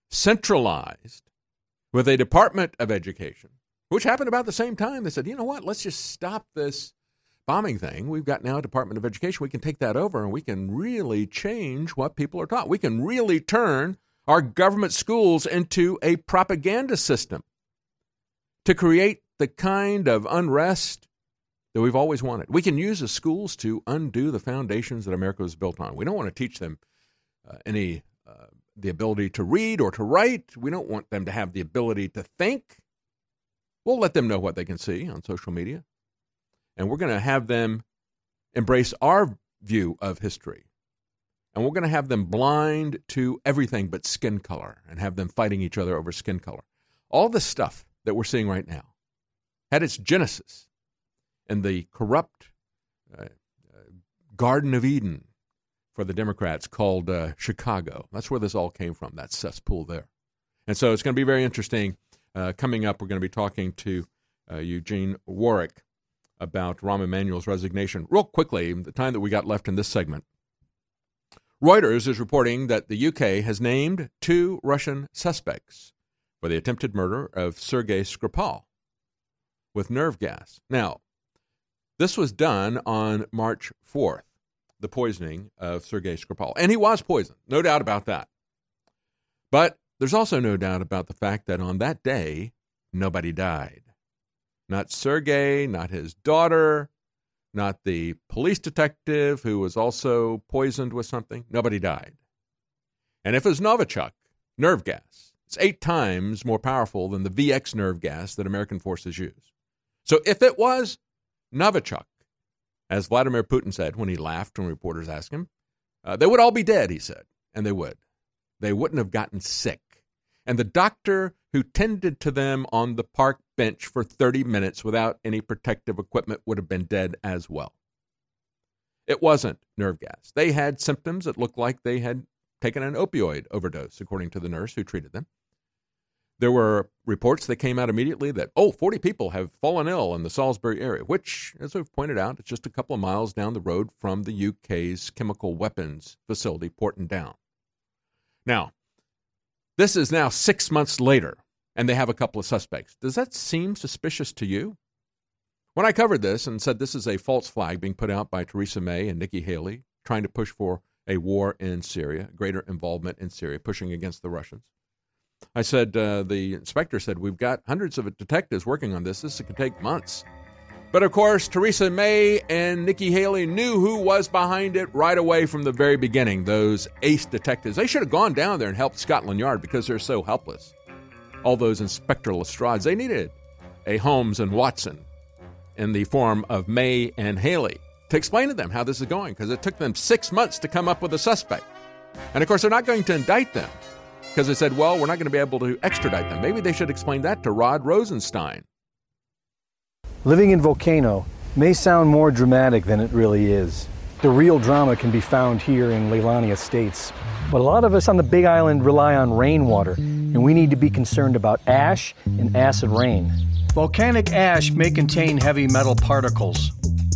centralized with a Department of Education, which happened about the same time, they said, you know what, let's just stop this bombing thing. We've got now Department of Education. We can take that over and we can really change what people are taught. We can really turn our government schools into a propaganda system to create the kind of unrest that we've always wanted. We can use the schools to undo the foundations that America was built on. We don't want to teach them uh, any uh, the ability to read or to write. We don't want them to have the ability to think. We'll let them know what they can see on social media. And we're going to have them embrace our view of history and we're going to have them blind to everything but skin color and have them fighting each other over skin color. All the stuff that we're seeing right now had its genesis in the corrupt uh, uh, Garden of Eden for the Democrats called uh, Chicago. That's where this all came from, that cesspool there. And so it's going to be very interesting. Uh, coming up, we're going to be talking to uh, Eugene Warwick about Rahm Emanuel's resignation. Real quickly, the time that we got left in this segment, Reuters is reporting that the UK has named two Russian suspects for the attempted murder of Sergei Skripal with nerve gas. Now, this was done on March 4th, the poisoning of Sergei Skripal. And he was poisoned, no doubt about that. But there's also no doubt about the fact that on that day, nobody died. Not Sergei, not his daughter, not the police detective who was also poisoned with something. Nobody died. And if it was Novichok, nerve gas, it's eight times more powerful than the VX nerve gas that American forces use. So if it was Novichok, as Vladimir Putin said when he laughed when reporters asked him, uh, they would all be dead, he said. And they would. They wouldn't have gotten sick. And the doctor who tended to them on the park bench for 30 minutes without any protective equipment would have been dead as well. It wasn't nerve gas. They had symptoms that looked like they had taken an opioid overdose, according to the nurse who treated them. There were reports that came out immediately that, oh, 40 people have fallen ill in the Salisbury area, which, as we've pointed out, is just a couple of miles down the road from the UK's chemical weapons facility, Porton Down. Now, this is now six months later, and they have a couple of suspects. Does that seem suspicious to you? When I covered this and said this is a false flag being put out by Theresa May and Nikki Haley, trying to push for a war in Syria, greater involvement in Syria, pushing against the Russians. I said, uh, the inspector said, we've got hundreds of detectives working on this. This could take months. But of course, Theresa May and Nikki Haley knew who was behind it right away from the very beginning. Those ace detectives. They should have gone down there and helped Scotland Yard because they're so helpless. All those Inspector Lestrades, they needed a Holmes and Watson in the form of May and Haley to explain to them how this is going because it took them six months to come up with a suspect. And of course, they're not going to indict them because they said, well, we're not going to be able to extradite them. Maybe they should explain that to Rod Rosenstein. Living in Volcano may sound more dramatic than it really is. The real drama can be found here in Leilani Estates. But a lot of us on the Big Island rely on rainwater, and we need to be concerned about ash and acid rain. Volcanic ash may contain heavy metal particles,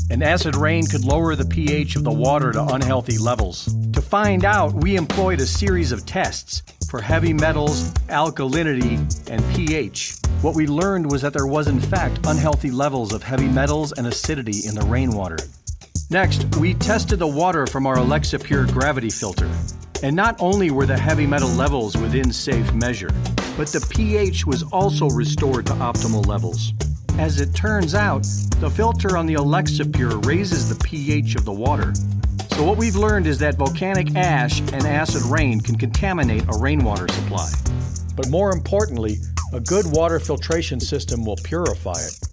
and acid rain could lower the pH of the water to unhealthy levels. To find out, we employed a series of tests for heavy metals, alkalinity, and pH. What we learned was that there was, in fact, unhealthy levels of heavy metals and acidity in the rainwater. Next, we tested the water from our Alexa Pure gravity filter. And not only were the heavy metal levels within safe measure, but the pH was also restored to optimal levels. As it turns out, the filter on the Alexa Pure raises the pH of the water. So, what we've learned is that volcanic ash and acid rain can contaminate a rainwater supply. But more importantly, a good water filtration system will purify it.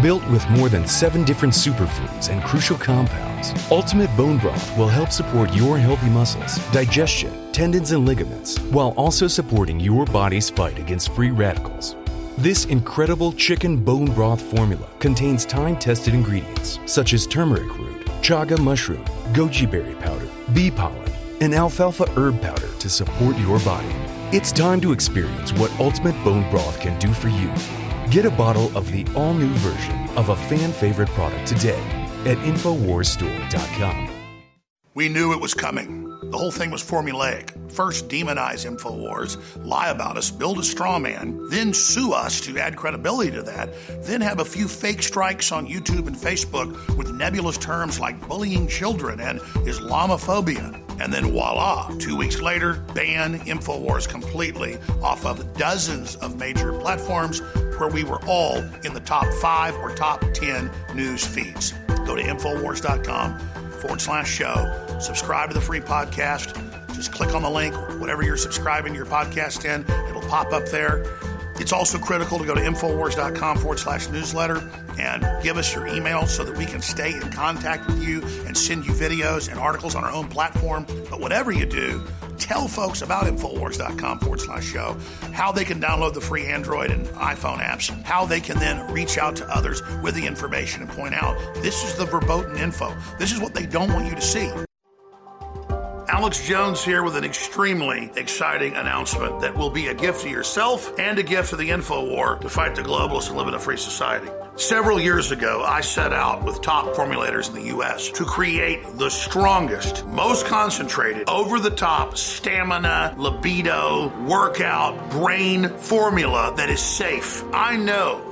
Built with more than seven different superfoods and crucial compounds, Ultimate Bone Broth will help support your healthy muscles, digestion, tendons, and ligaments, while also supporting your body's fight against free radicals. This incredible chicken bone broth formula contains time tested ingredients such as turmeric root, chaga mushroom, goji berry powder, bee pollen, and alfalfa herb powder to support your body. It's time to experience what Ultimate Bone Broth can do for you. Get a bottle of the all new version of a fan favorite product today at InfoWarsStore.com. We knew it was coming. The whole thing was formulaic. First, demonize InfoWars, lie about us, build a straw man, then sue us to add credibility to that, then have a few fake strikes on YouTube and Facebook with nebulous terms like bullying children and Islamophobia. And then voila, two weeks later, ban InfoWars completely off of dozens of major platforms where we were all in the top five or top 10 news feeds. Go to InfoWars.com forward slash show. Subscribe to the free podcast. Just click on the link, whatever you're subscribing your podcast in, it'll pop up there. It's also critical to go to Infowars.com forward slash newsletter and give us your email so that we can stay in contact with you and send you videos and articles on our own platform. But whatever you do, tell folks about Infowars.com forward slash show, how they can download the free Android and iPhone apps, how they can then reach out to others with the information and point out this is the verboten info. This is what they don't want you to see. Alex Jones here with an extremely exciting announcement that will be a gift to yourself and a gift to the info war to fight the globalists and live in a free society. Several years ago, I set out with top formulators in the US to create the strongest, most concentrated, over the top stamina, libido, workout, brain formula that is safe. I know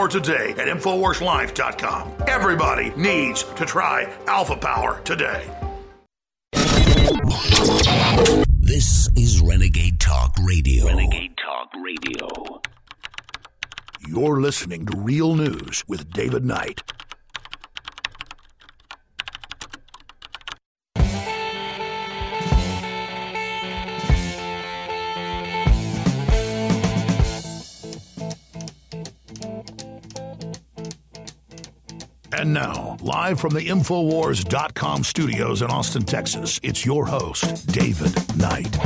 today at InfoWarsLife.com. Everybody needs to try Alpha Power today. This is Renegade Talk Radio. Renegade Talk Radio. You're listening to Real News with David Knight. And now, live from the Infowars.com studios in Austin, Texas, it's your host, David Knight.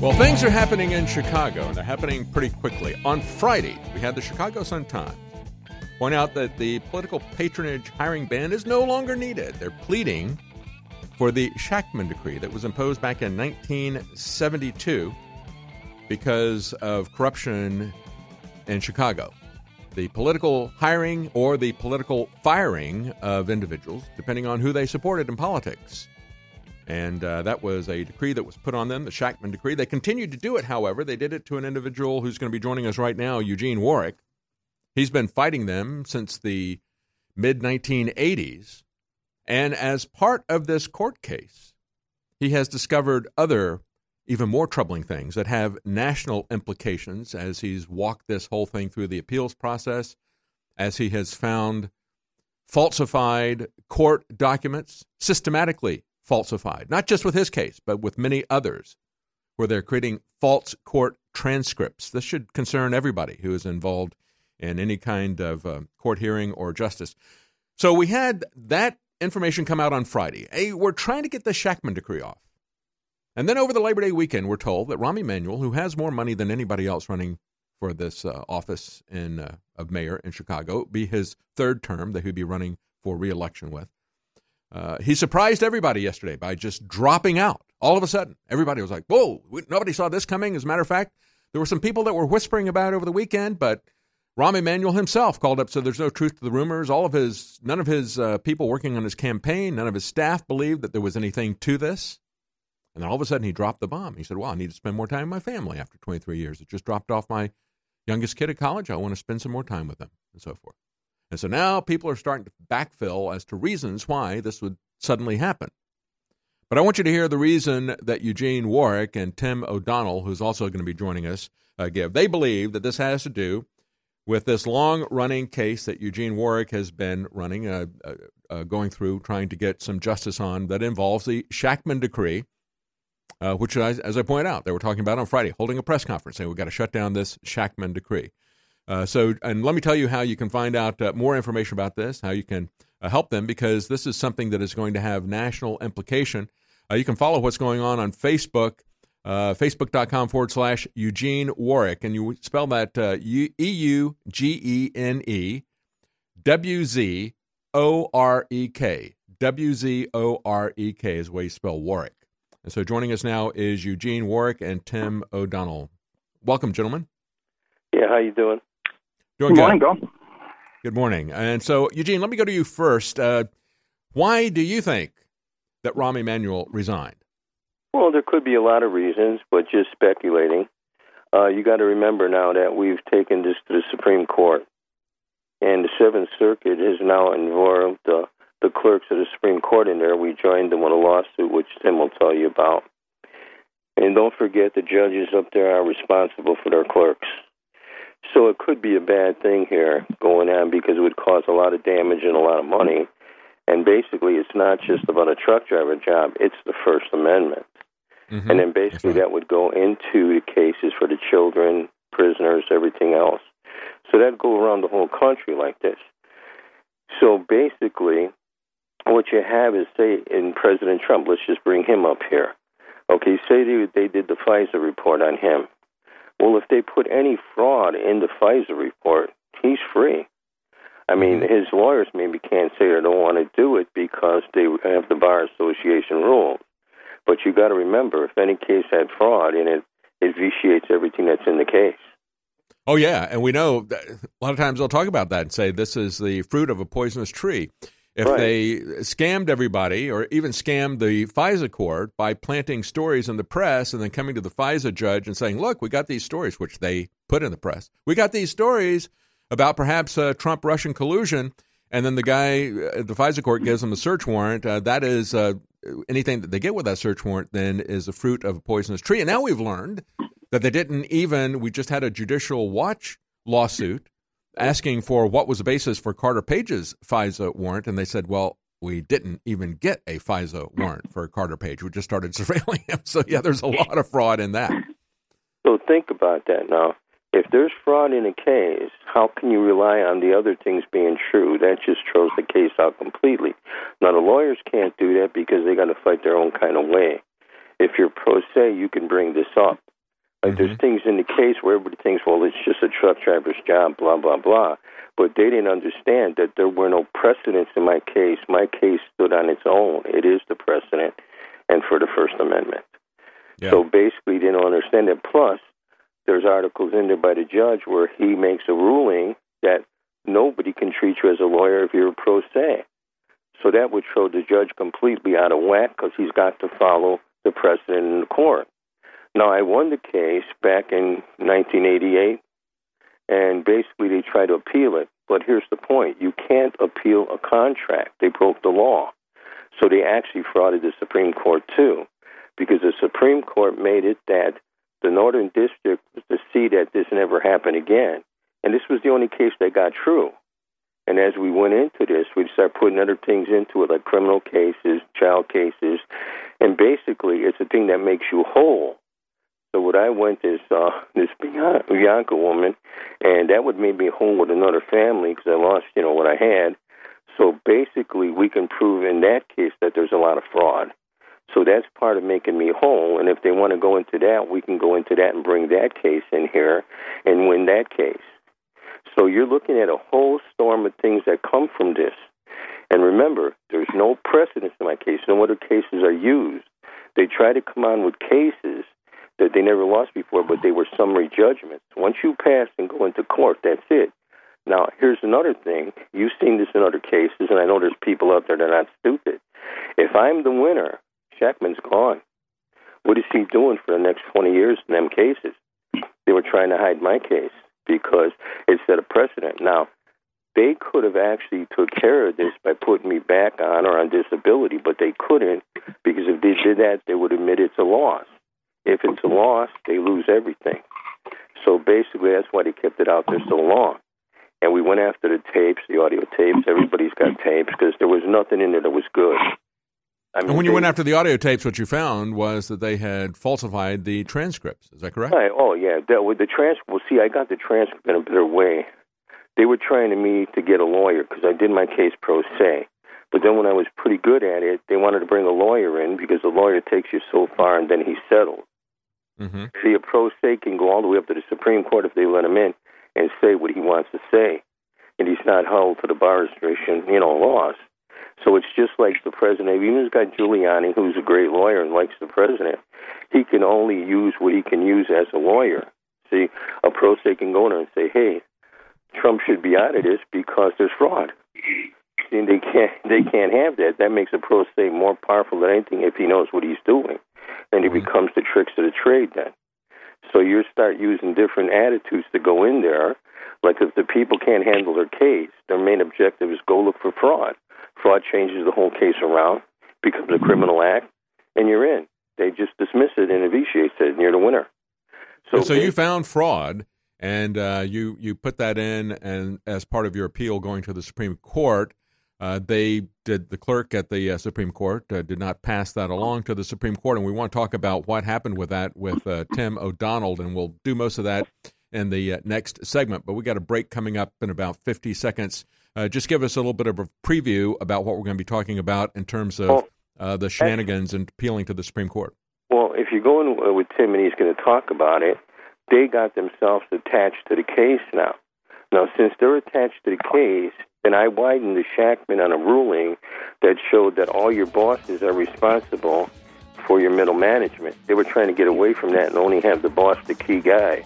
Well, things are happening in Chicago, and they're happening pretty quickly. On Friday, we had the Chicago Sun-Times point out that the political patronage hiring ban is no longer needed. They're pleading for the Shakman decree that was imposed back in 1972 because of corruption in Chicago. The political hiring or the political firing of individuals, depending on who they supported in politics. And uh, that was a decree that was put on them, the Shakman decree. They continued to do it, however. They did it to an individual who's going to be joining us right now, Eugene Warwick. He's been fighting them since the mid 1980s. And as part of this court case, he has discovered other, even more troubling things that have national implications as he's walked this whole thing through the appeals process, as he has found falsified court documents, systematically falsified, not just with his case, but with many others, where they're creating false court transcripts. This should concern everybody who is involved in any kind of uh, court hearing or justice. So we had that information come out on Friday. Hey, we're trying to get the Shakman decree off. And then over the Labor Day weekend, we're told that Rahm Emanuel, who has more money than anybody else running for this uh, office in uh, of mayor in Chicago, be his third term that he'd be running for reelection with. Uh, he surprised everybody yesterday by just dropping out. All of a sudden, everybody was like, "Whoa! We, nobody saw this coming." As a matter of fact, there were some people that were whispering about it over the weekend, but Rahm Emanuel himself called up, so there's no truth to the rumors. All of his, none of his uh, people working on his campaign, none of his staff believed that there was anything to this. And then all of a sudden, he dropped the bomb. He said, "Well, I need to spend more time with my family after 23 years. It just dropped off my youngest kid at college. I want to spend some more time with them, and so forth." And so now people are starting to backfill as to reasons why this would suddenly happen. But I want you to hear the reason that Eugene Warwick and Tim O'Donnell, who's also going to be joining us, uh, give. They believe that this has to do with this long running case that Eugene Warwick has been running, uh, uh, uh, going through, trying to get some justice on that involves the Shakman decree, uh, which, as, as I pointed out, they were talking about on Friday, holding a press conference saying we've got to shut down this Shakman decree. Uh, so, and let me tell you how you can find out uh, more information about this, how you can uh, help them, because this is something that is going to have national implication. Uh, you can follow what's going on on Facebook, uh, facebook.com forward slash Eugene Warwick, and you spell that E U G E N E W Z O R E K. W Z O R E K is the way you spell Warwick. And so joining us now is Eugene Warwick and Tim O'Donnell. Welcome, gentlemen. Yeah, how you doing? Doing Good good. morning, Bill. Good morning. And so, Eugene, let me go to you first. Uh, why do you think that Rahm Emanuel resigned? Well, there could be a lot of reasons, but just speculating. Uh, you got to remember now that we've taken this to the Supreme Court, and the Seventh Circuit has now involved uh, the clerks of the Supreme Court in there. We joined them with a lawsuit, which Tim will tell you about. And don't forget, the judges up there are responsible for their clerks. So it could be a bad thing here going on because it would cause a lot of damage and a lot of money. And basically, it's not just about a truck driver job, it's the First Amendment. Mm-hmm. And then basically, that would go into the cases for the children, prisoners, everything else. So that'd go around the whole country like this. So basically, what you have is, say, in President Trump, let's just bring him up here. Okay, say they, they did the FISA report on him. Well, if they put any fraud in the FISA report, he's free. I mean, mm-hmm. his lawyers maybe can't say they don't want to do it because they have the Bar Association rules. But you got to remember, if any case had fraud in it, it vitiates everything that's in the case. Oh, yeah. And we know that a lot of times they'll talk about that and say this is the fruit of a poisonous tree. If Right. they scammed everybody or even scammed the FISA court by planting stories in the press and then coming to the FISA judge and saying, look, we got these stories, which they put in the press. We got these stories about perhaps uh, Trump Russian collusion. And then the guy, uh, the FISA court gives them a search warrant. Uh, that is uh, anything that they get with that search warrant, then is a fruit of a poisonous tree. And now we've learned that they didn't even, we just had a judicial watch lawsuit asking for what was the basis for Carter Page's FISA warrant. And they said, well, we didn't even get a FISA warrant for Carter Page. We just started surveilling him. So, yeah, there's a lot of fraud in that. So think about that now. If there's fraud in a case, how can you rely on the other things being true? That just throws the case out completely. Now, the lawyers can't do that because they got to fight their own kind of way. If you're pro se, you can bring this up. Like there's mm-hmm. things in the case where everybody thinks, well, it's just a truck driver's job, blah blah blah. But they didn't understand that there were no precedents in my case. My case stood on its own. It is the precedent, and for the First Amendment. So basically, they don't understand it. Plus, there's articles in there by the judge where he makes a ruling that nobody can treat you as a lawyer if you're a pro se. So that would throw the judge completely out of whack because he's got to follow the precedent in the court. Now, I won the case back in 1988, and basically they tried to appeal it. But here's the point you can't appeal a contract, they broke the law. So they actually frauded the Supreme Court, too, because the Supreme Court made it that the Northern District was to see that this never happened again. And this was the only case that got true. And as we went into this, we started putting other things into it, like criminal cases, child cases, and basically, it's a thing that makes you whole. So what I went is uh, this Bianca woman, and that would make me whole with another family because I lost, you know, what I had. So basically, we can prove in that case that there's a lot of fraud. So that's part of making me whole. And if they want to go into that, we can go into that and bring that case in here and win that case. So you're looking at a whole storm of things that come from this. And remember, there's no precedence in my case. No other cases are used. They try to come on with cases that they never lost before, but they were summary judgments. Once you pass and go into court, that's it. Now, here's another thing. You've seen this in other cases, and I know there's people out there that are not stupid. If I'm the winner, Shakman's gone. What is he doing for the next 20 years in them cases? They were trying to hide my case because it set a precedent. Now, they could have actually took care of this by putting me back on or on disability, but they couldn't because if they did that, they would admit it's a loss. If it's a loss, they lose everything. So basically, that's why they kept it out there so long. And we went after the tapes, the audio tapes. Everybody's got tapes because there was nothing in there that was good. I mean, and when you they- went after the audio tapes, what you found was that they had falsified the transcripts. Is that correct? Right. Oh, yeah. That with the transcript. Well, see, I got the transcript in a better way. They were trying to me to get a lawyer because I did my case pro se. But then when I was pretty good at it, they wanted to bring a lawyer in because the lawyer takes you so far and then he settles. Mm-hmm. See, a pro se can go all the way up to the Supreme Court if they let him in and say what he wants to say, and he's not held to the bar restriction, you know, laws. So it's just like the president. Even he's got Giuliani, who's a great lawyer and likes the president. He can only use what he can use as a lawyer. See, a pro se can go in there and say, "Hey, Trump should be out of this because there's fraud." And they can't they can't have that. That makes a pro se more powerful than anything if he knows what he's doing, and he becomes the tricks of the trade. Then, so you start using different attitudes to go in there. Like if the people can't handle their case, their main objective is go look for fraud. Fraud changes the whole case around, becomes a criminal act, and you're in. They just dismiss it and vitiates it, and you're the winner. So, so you found fraud, and uh, you you put that in, and as part of your appeal going to the Supreme Court, uh, they did. The clerk at the uh, Supreme Court uh, did not pass that along to the Supreme Court, and we want to talk about what happened with that with uh, Tim O'Donnell, and we'll do most of that in the uh, next segment. But we got a break coming up in about fifty seconds. Uh, just give us a little bit of a preview about what we're going to be talking about in terms of uh, the shenanigans and appealing to the Supreme Court. Well, if you go in uh, with Tim and he's going to talk about it, they got themselves attached to the case now. Now, since they're attached to the case, then I widened the Shakman on a ruling that showed that all your bosses are responsible for your middle management. They were trying to get away from that and only have the boss the key guy.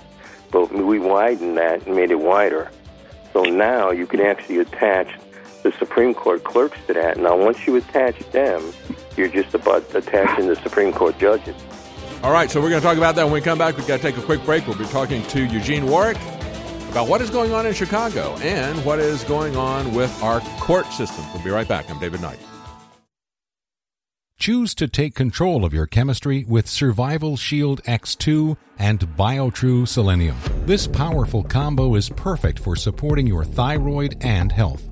But we widened that and made it wider. So now you can actually attach the Supreme Court clerks to that. Now, once you attach them, you're just about attaching the Supreme Court judges. All right, so we're going to talk about that when we come back. We've got to take a quick break. We'll be talking to Eugene Warwick about what is going on in Chicago and what is going on with our court system. We'll be right back. I'm David Knight. Choose to take control of your chemistry with Survival Shield X2 and BioTrue Selenium. This powerful combo is perfect for supporting your thyroid and health.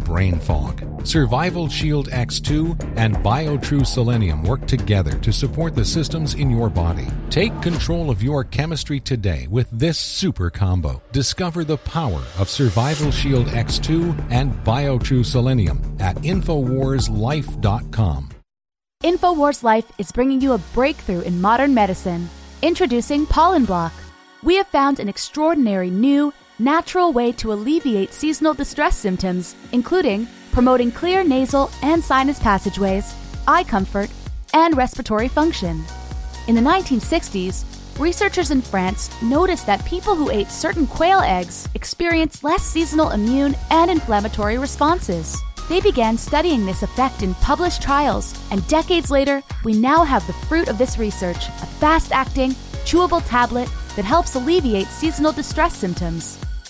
brain fog. Survival Shield X2 and BioTrue Selenium work together to support the systems in your body. Take control of your chemistry today with this super combo. Discover the power of Survival Shield X2 and BioTrue Selenium at InfoWarsLife.com. InfoWars Life is bringing you a breakthrough in modern medicine. Introducing Pollen Block. We have found an extraordinary new, natural way to alleviate seasonal distress symptoms, including promoting clear nasal and sinus passageways, eye comfort, and respiratory function. In the 1960s, researchers in France noticed that people who ate certain quail eggs experienced less seasonal immune and inflammatory responses. They began studying this effect in published trials, and decades later, we now have the fruit of this research a fast acting, chewable tablet that helps alleviate seasonal distress symptoms.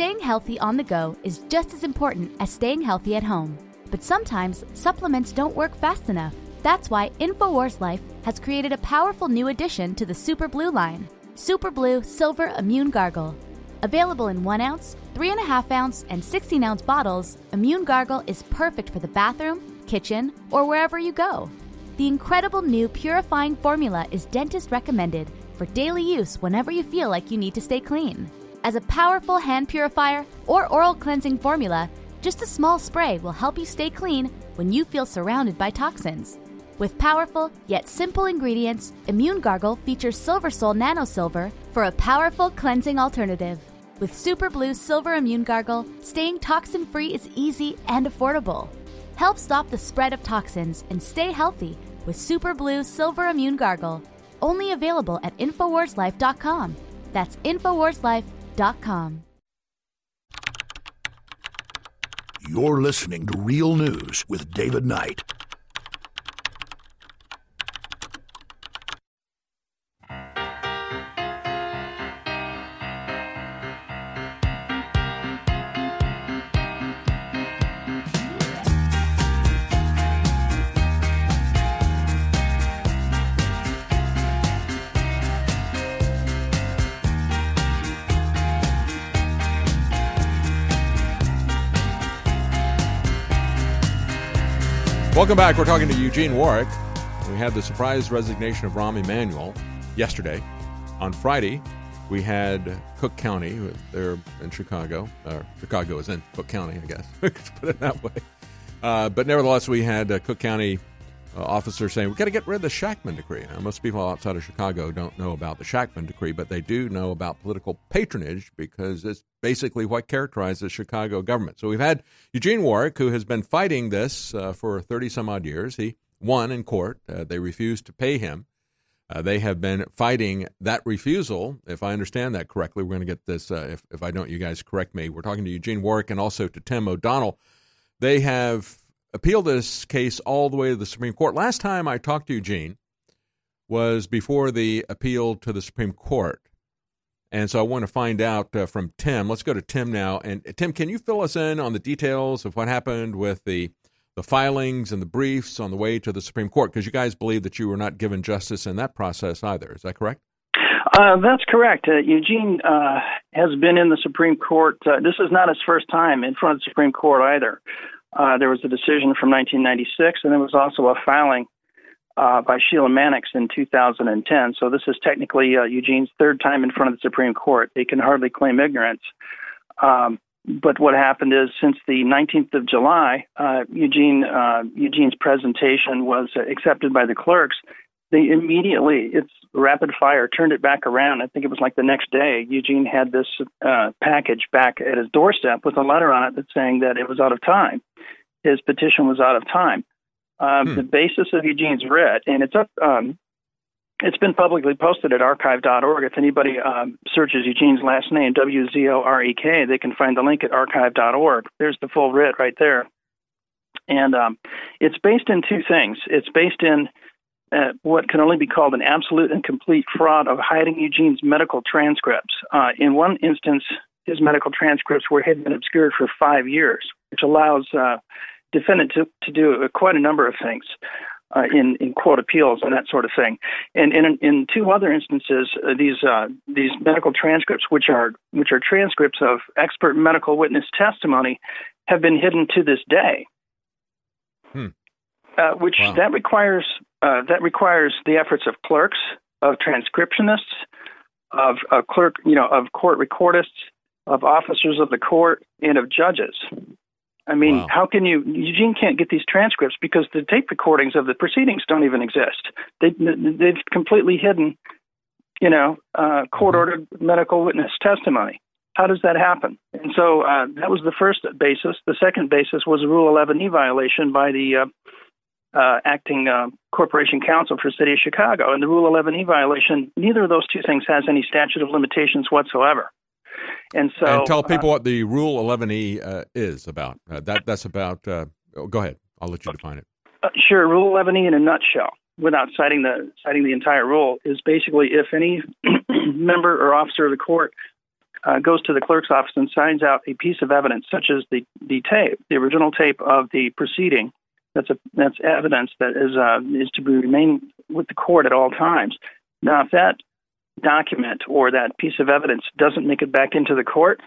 Staying healthy on the go is just as important as staying healthy at home. But sometimes supplements don't work fast enough. That's why InfoWars Life has created a powerful new addition to the Super Blue line Super Blue Silver Immune Gargle. Available in 1 ounce, 3.5 ounce, and 16 ounce bottles, Immune Gargle is perfect for the bathroom, kitchen, or wherever you go. The incredible new purifying formula is dentist recommended for daily use whenever you feel like you need to stay clean. As a powerful hand purifier or oral cleansing formula, just a small spray will help you stay clean when you feel surrounded by toxins. With powerful yet simple ingredients, Immune Gargle features Silver Sol Nano Silver for a powerful cleansing alternative. With Super Blue Silver Immune Gargle, staying toxin free is easy and affordable. Help stop the spread of toxins and stay healthy with Super Blue Silver Immune Gargle. Only available at InfoWarsLife.com. That's InfoWarsLife.com. You're listening to Real News with David Knight. Welcome back. We're talking to Eugene Warwick. We had the surprise resignation of Rahm Emanuel yesterday. On Friday, we had Cook County. They're in Chicago. Or Chicago is in Cook County, I guess. Put it that way. Uh, but nevertheless, we had a Cook County uh, officer saying we've got to get rid of the Shakman decree. Now, most people outside of Chicago don't know about the Shakman decree, but they do know about political patronage because it's basically what characterizes Chicago government. So we've had Eugene Warwick, who has been fighting this uh, for 30 some odd years. He won in court. Uh, they refused to pay him Uh, they have been fighting that refusal. If I understand that correctly, we're going to get this. Uh, if, if I don't, you guys correct me. We're talking to Eugene Warwick and also to Tim O'Donnell. They have appealed this case all the way to the Supreme Court. Last time I talked to Eugene was before the appeal to the Supreme Court. And so I want to find out uh, from Tim. Let's go to Tim now. And uh, Tim, can you fill us in on the details of what happened with the the filings and the briefs on the way to the Supreme Court? Because you guys believe that you were not given justice in that process either. Is that correct? Uh, that's correct. Uh, Eugene uh, has been in the Supreme Court. Uh, this is not his first time in front of the Supreme Court either. Uh, there was a decision from 1996, and there was also a filing uh, by Sheila Mannix in 2010. So this is technically Eugene's third time in front of the Supreme Court. They can hardly claim ignorance. Um, but what happened is, since the 19th of July, Eugene Eugene's presentation was accepted by the clerks they immediately it's rapid fire turned it back around i think it was like the next day eugene had this uh, package back at his doorstep with a letter on it that's saying that it was out of time his petition was out of time um, hmm. the basis of eugene's writ and it's up um, it's been publicly posted at archive.org. If anybody um, searches Eugene's last name, W Z O R E K, they can find the link at archive.org. There's the full writ right there. And um, it's based in two things. It's based in uh, what can only be called an absolute and complete fraud of hiding Eugene's medical transcripts. Uh, in one instance, his medical transcripts were hidden and obscured for five years, which allows uh, defendant to, to do quite a number of things. Uh, in in quote appeals and that sort of thing, and in in two other instances, uh, these uh, these medical transcripts, which are which are transcripts of expert medical witness testimony, have been hidden to this day. Hmm. Uh, which wow. that requires uh, that requires the efforts of clerks, of transcriptionists, of, of clerk, you know, of court recordists, of officers of the court, and of judges. I mean, wow. how can you? Eugene can't get these transcripts because the tape recordings of the proceedings don't even exist. They they've completely hidden, you know, uh, court ordered mm-hmm. medical witness testimony. How does that happen? And so uh, that was the first basis. The second basis was a Rule 11e violation by the uh, uh, acting uh, corporation counsel for City of Chicago. And the Rule 11e violation, neither of those two things has any statute of limitations whatsoever. And so, and tell people uh, what the Rule 11e uh, is about. Uh, that that's about. Uh, oh, go ahead. I'll let you define it. sure. Rule 11e in a nutshell, without citing the citing the entire rule, is basically if any member or officer of the court uh, goes to the clerk's office and signs out a piece of evidence, such as the, the tape, the original tape of the proceeding, that's a that's evidence that is uh, is to be remain with the court at all times. Now, if that document or that piece of evidence doesn't make it back into the court,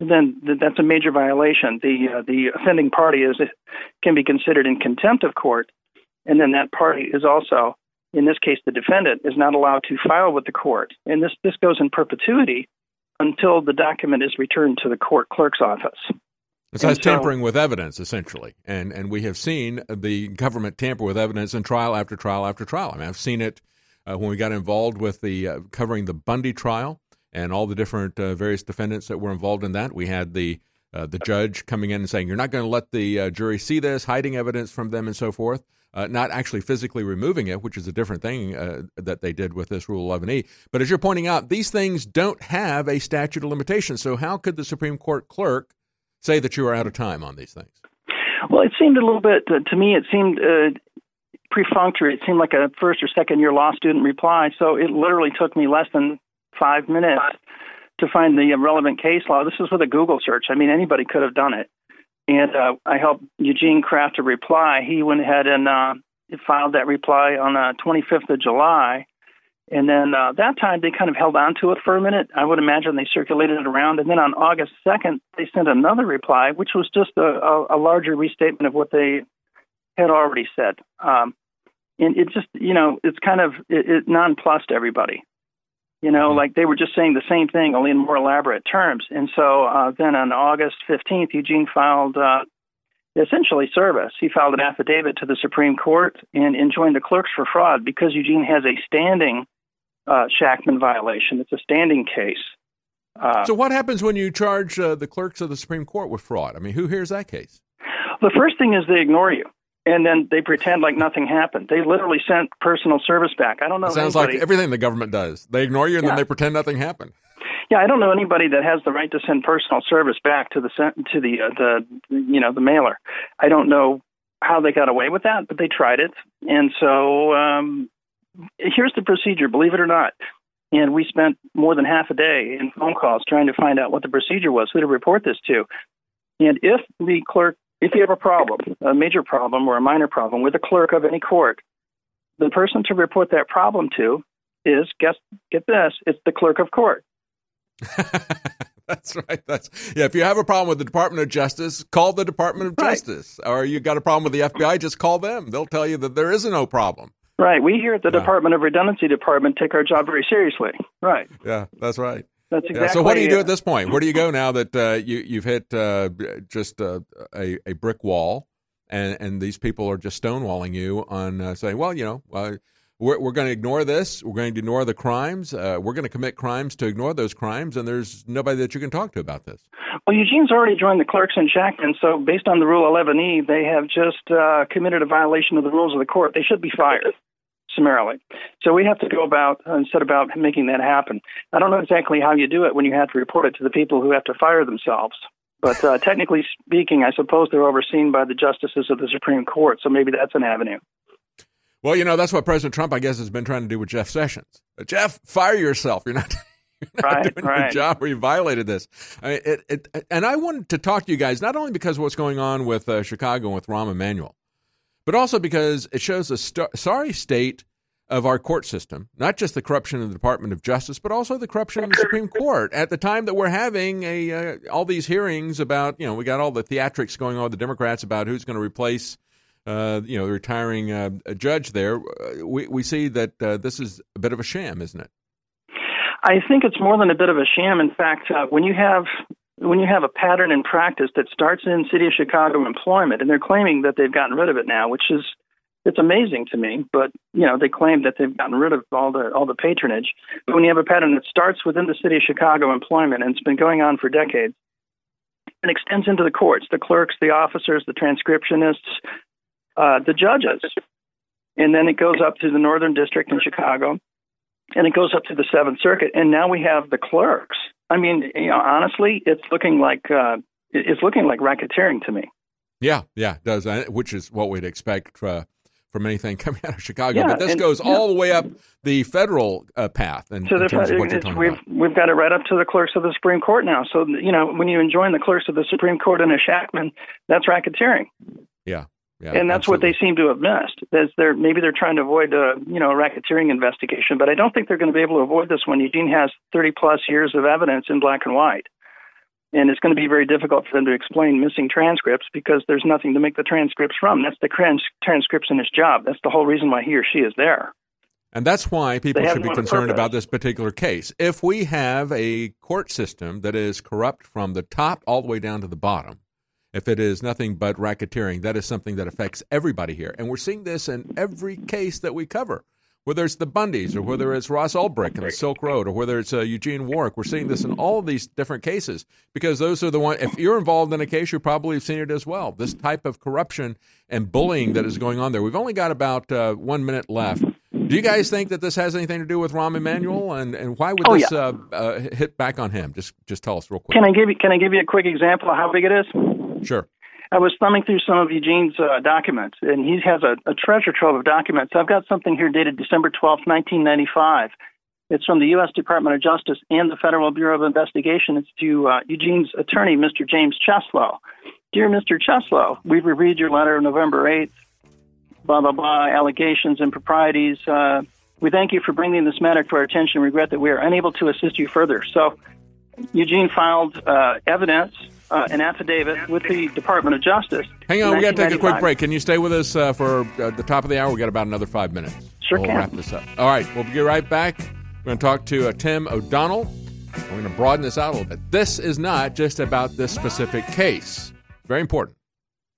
then that's a major violation. The uh, the offending party is can be considered in contempt of court, and then that party is also, in this case, the defendant is not allowed to file with the court, and this this goes in perpetuity until the document is returned to the court clerk's office. It's so, tampering with evidence, essentially, and and we have seen the government tamper with evidence in trial after trial after trial. I mean, I've seen it uh, when we got involved with the uh, covering the Bundy trial and all the different uh, various defendants that were involved in that. We had the uh, the judge coming in and saying, "You're not going to let the uh, jury see this, hiding evidence from them, and so forth." Uh, not actually physically removing it, which is a different thing that they did with this Rule 11e. But as you're pointing out, these things don't have a statute of limitations. So how could the Supreme Court clerk say that you are out of time on these things? Well, it seemed a little bit uh, to me. It seemed uh, perfunctory. It seemed like a first or second year law student reply. So it literally took me less than five minutes to find the relevant case law. This is with a Google search. I mean, anybody could have done it. And uh, I helped Eugene craft a reply. He went ahead and uh, filed that reply on the 25th of July. And then uh, that time they kind of held on to it for a minute. I would imagine they circulated it around. And then on August 2nd, they sent another reply, which was just a, a, a larger restatement of what they had already said. Um, and it just, you know, it's kind of, it, it nonplussed everybody. You know, mm-hmm. like they were just saying the same thing, only in more elaborate terms. And so uh, then on August 15th, Eugene filed uh, essentially service. He filed an affidavit to the Supreme Court and enjoined the clerks for fraud because Eugene has a standing uh, Shakman violation. It's a standing case. Uh, so, what happens when you charge uh, the clerks of the Supreme Court with fraud? I mean, who hears that case? The first thing is they ignore you. and then they pretend like nothing happened. They literally sent personal service back. I don't know. It sounds anybody, like everything the government does. They ignore you and Yeah. then they pretend nothing happened. Yeah, I don't know anybody that has the right to send personal service back to the to the uh, the you know the mailer. I don't know how they got away with that, but they tried it, and so um, here's the procedure. Believe it or not, and we spent more than half a day in phone calls trying to find out what the procedure was, who to report this to, and if the clerk, if you have a problem, a major problem or a minor problem with a clerk of any court, the person to report that problem to is guess get this, it's the clerk of court. That's right. That's yeah. If you have a problem with the Department of Justice, call the Department of Justice. Or you got a problem with the FBI, just call them. They'll tell you that there is no problem. Right. We here at the Department of Redundancy Department take our job very seriously. Right. Yeah, that's right. That's Yeah, exactly. so what do you do at this point? Where do you go now that uh, you you've hit uh, just uh, a a brick wall, and and these people are just stonewalling you on uh, saying, well, you know, uh, we're we're going to ignore this. We're going to ignore the crimes. Uh, we're going to commit crimes to ignore those crimes, and there's nobody that you can talk to about this. Well, Eugene's already joined the clerks in Shakman, so based on the Rule 11E, they have just uh, committed a violation of the rules of the court. They should be fired summarily. So we have to go about and set about making that happen. I don't know exactly how you do it when you have to report it to the people who have to fire themselves. But uh, technically speaking, I suppose they're overseen by the justices of the Supreme Court, so maybe that's an avenue. Well, you know, that's what President Trump, I guess, has been trying to do with Jeff Sessions. Uh, Jeff, fire yourself. You're not, you're not Right, doing your job or you violated this. I mean, it, it, and I wanted to talk to you guys not only because of what's going on with uh, Chicago and with Rahm Emanuel, but also because it shows a st- sorry state of our court system, not just the corruption in the Department of Justice, but also the corruption in the Supreme Court. At the time that we're having a uh, all these hearings about, you know, we got all the theatrics going on with the Democrats about who's going to replace, uh, you know, the retiring uh, judge there. Uh, we we see that uh, this is a bit of a sham, isn't it? I think it's more than a bit of a sham. In fact, uh, when you have when you have a pattern in practice that starts in city of Chicago employment, and they're claiming that they've gotten rid of it now, which is it's amazing to me. But you know, they claim that they've gotten rid of all the all the patronage. But when you have a pattern that starts within the city of Chicago employment and it's been going on for decades, and extends into the courts, the clerks, the officers, the transcriptionists, uh, the judges, and then it goes up to the Northern District in Chicago, and it goes up to the Seventh Circuit, and now we have the clerks. I mean, you know, honestly, it's looking like uh, it's looking like racketeering to me. Yeah, yeah, it does, which is what we'd expect uh, from anything coming out of Chicago. Yeah, but this and- goes yeah. all the way up the federal uh, path in, So in the, terms of what you're it's- talking we've about. we've got it right up to the clerks of the Supreme Court now. So you know, when you enjoin the clerks of the Supreme Court in a Shakman, that's racketeering. Yeah, yeah, and that's what they seem to have missed. Is they're maybe they're trying to avoid a you know a racketeering investigation, but I don't think they're going to be able to avoid this when Eugene has 30 plus years of evidence in black and white, and it's going to be very difficult for them to explain missing transcripts because there's nothing to make the transcripts from. That's the trans- transcriptionist job. That's the whole reason why he or she is there. And that's why people should be concerned about this particular case. If we have a court system that is corrupt from the top all the way down to the bottom, if it is nothing but racketeering, that is something that affects everybody here. And we're seeing this in every case that we cover, whether it's the Bundys or whether it's Ross Ulbricht and the Silk Road or whether it's uh, Eugene Warwick. We're seeing this in all of these different cases because those are the one. If you're involved in a case, you probably have seen it as well. This type of corruption and bullying that is going on there. We've only got about uh, one minute left. Do you guys think that this has anything to do with Rahm Emanuel, and, and why would Oh, this yeah. uh, uh, hit back on him? Just just tell us real quick. Can I give you Can I give you a quick example of how big it is? Sure. I was thumbing through some of Eugene's uh, documents, and he has a, a treasure trove of documents. I've got something here dated December twelfth, 1995. It's from the U.S. Department of Justice and the Federal Bureau of Investigation. It's to uh, Eugene's attorney, Mr. James Cheslow. Dear Mr. Cheslow, we've reviewed your letter of November 8th, blah, blah, blah, allegations, improprieties. Uh, we thank you for bringing this matter to our attention. Regret that we are unable to assist you further. So, Eugene filed uh, evidence, uh, an affidavit with the Department of Justice. Hang on, we got to take a quick break. Can you stay with us uh, for uh, the top of the hour? We got about another five minutes. Sure we'll can. wrap this up. All right, we'll be right back. We're going to talk to uh, Tim O'Donnell. We're going to broaden this out a little bit. This is not just about this specific case. Very important.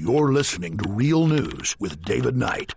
You're listening to Real News with David Knight.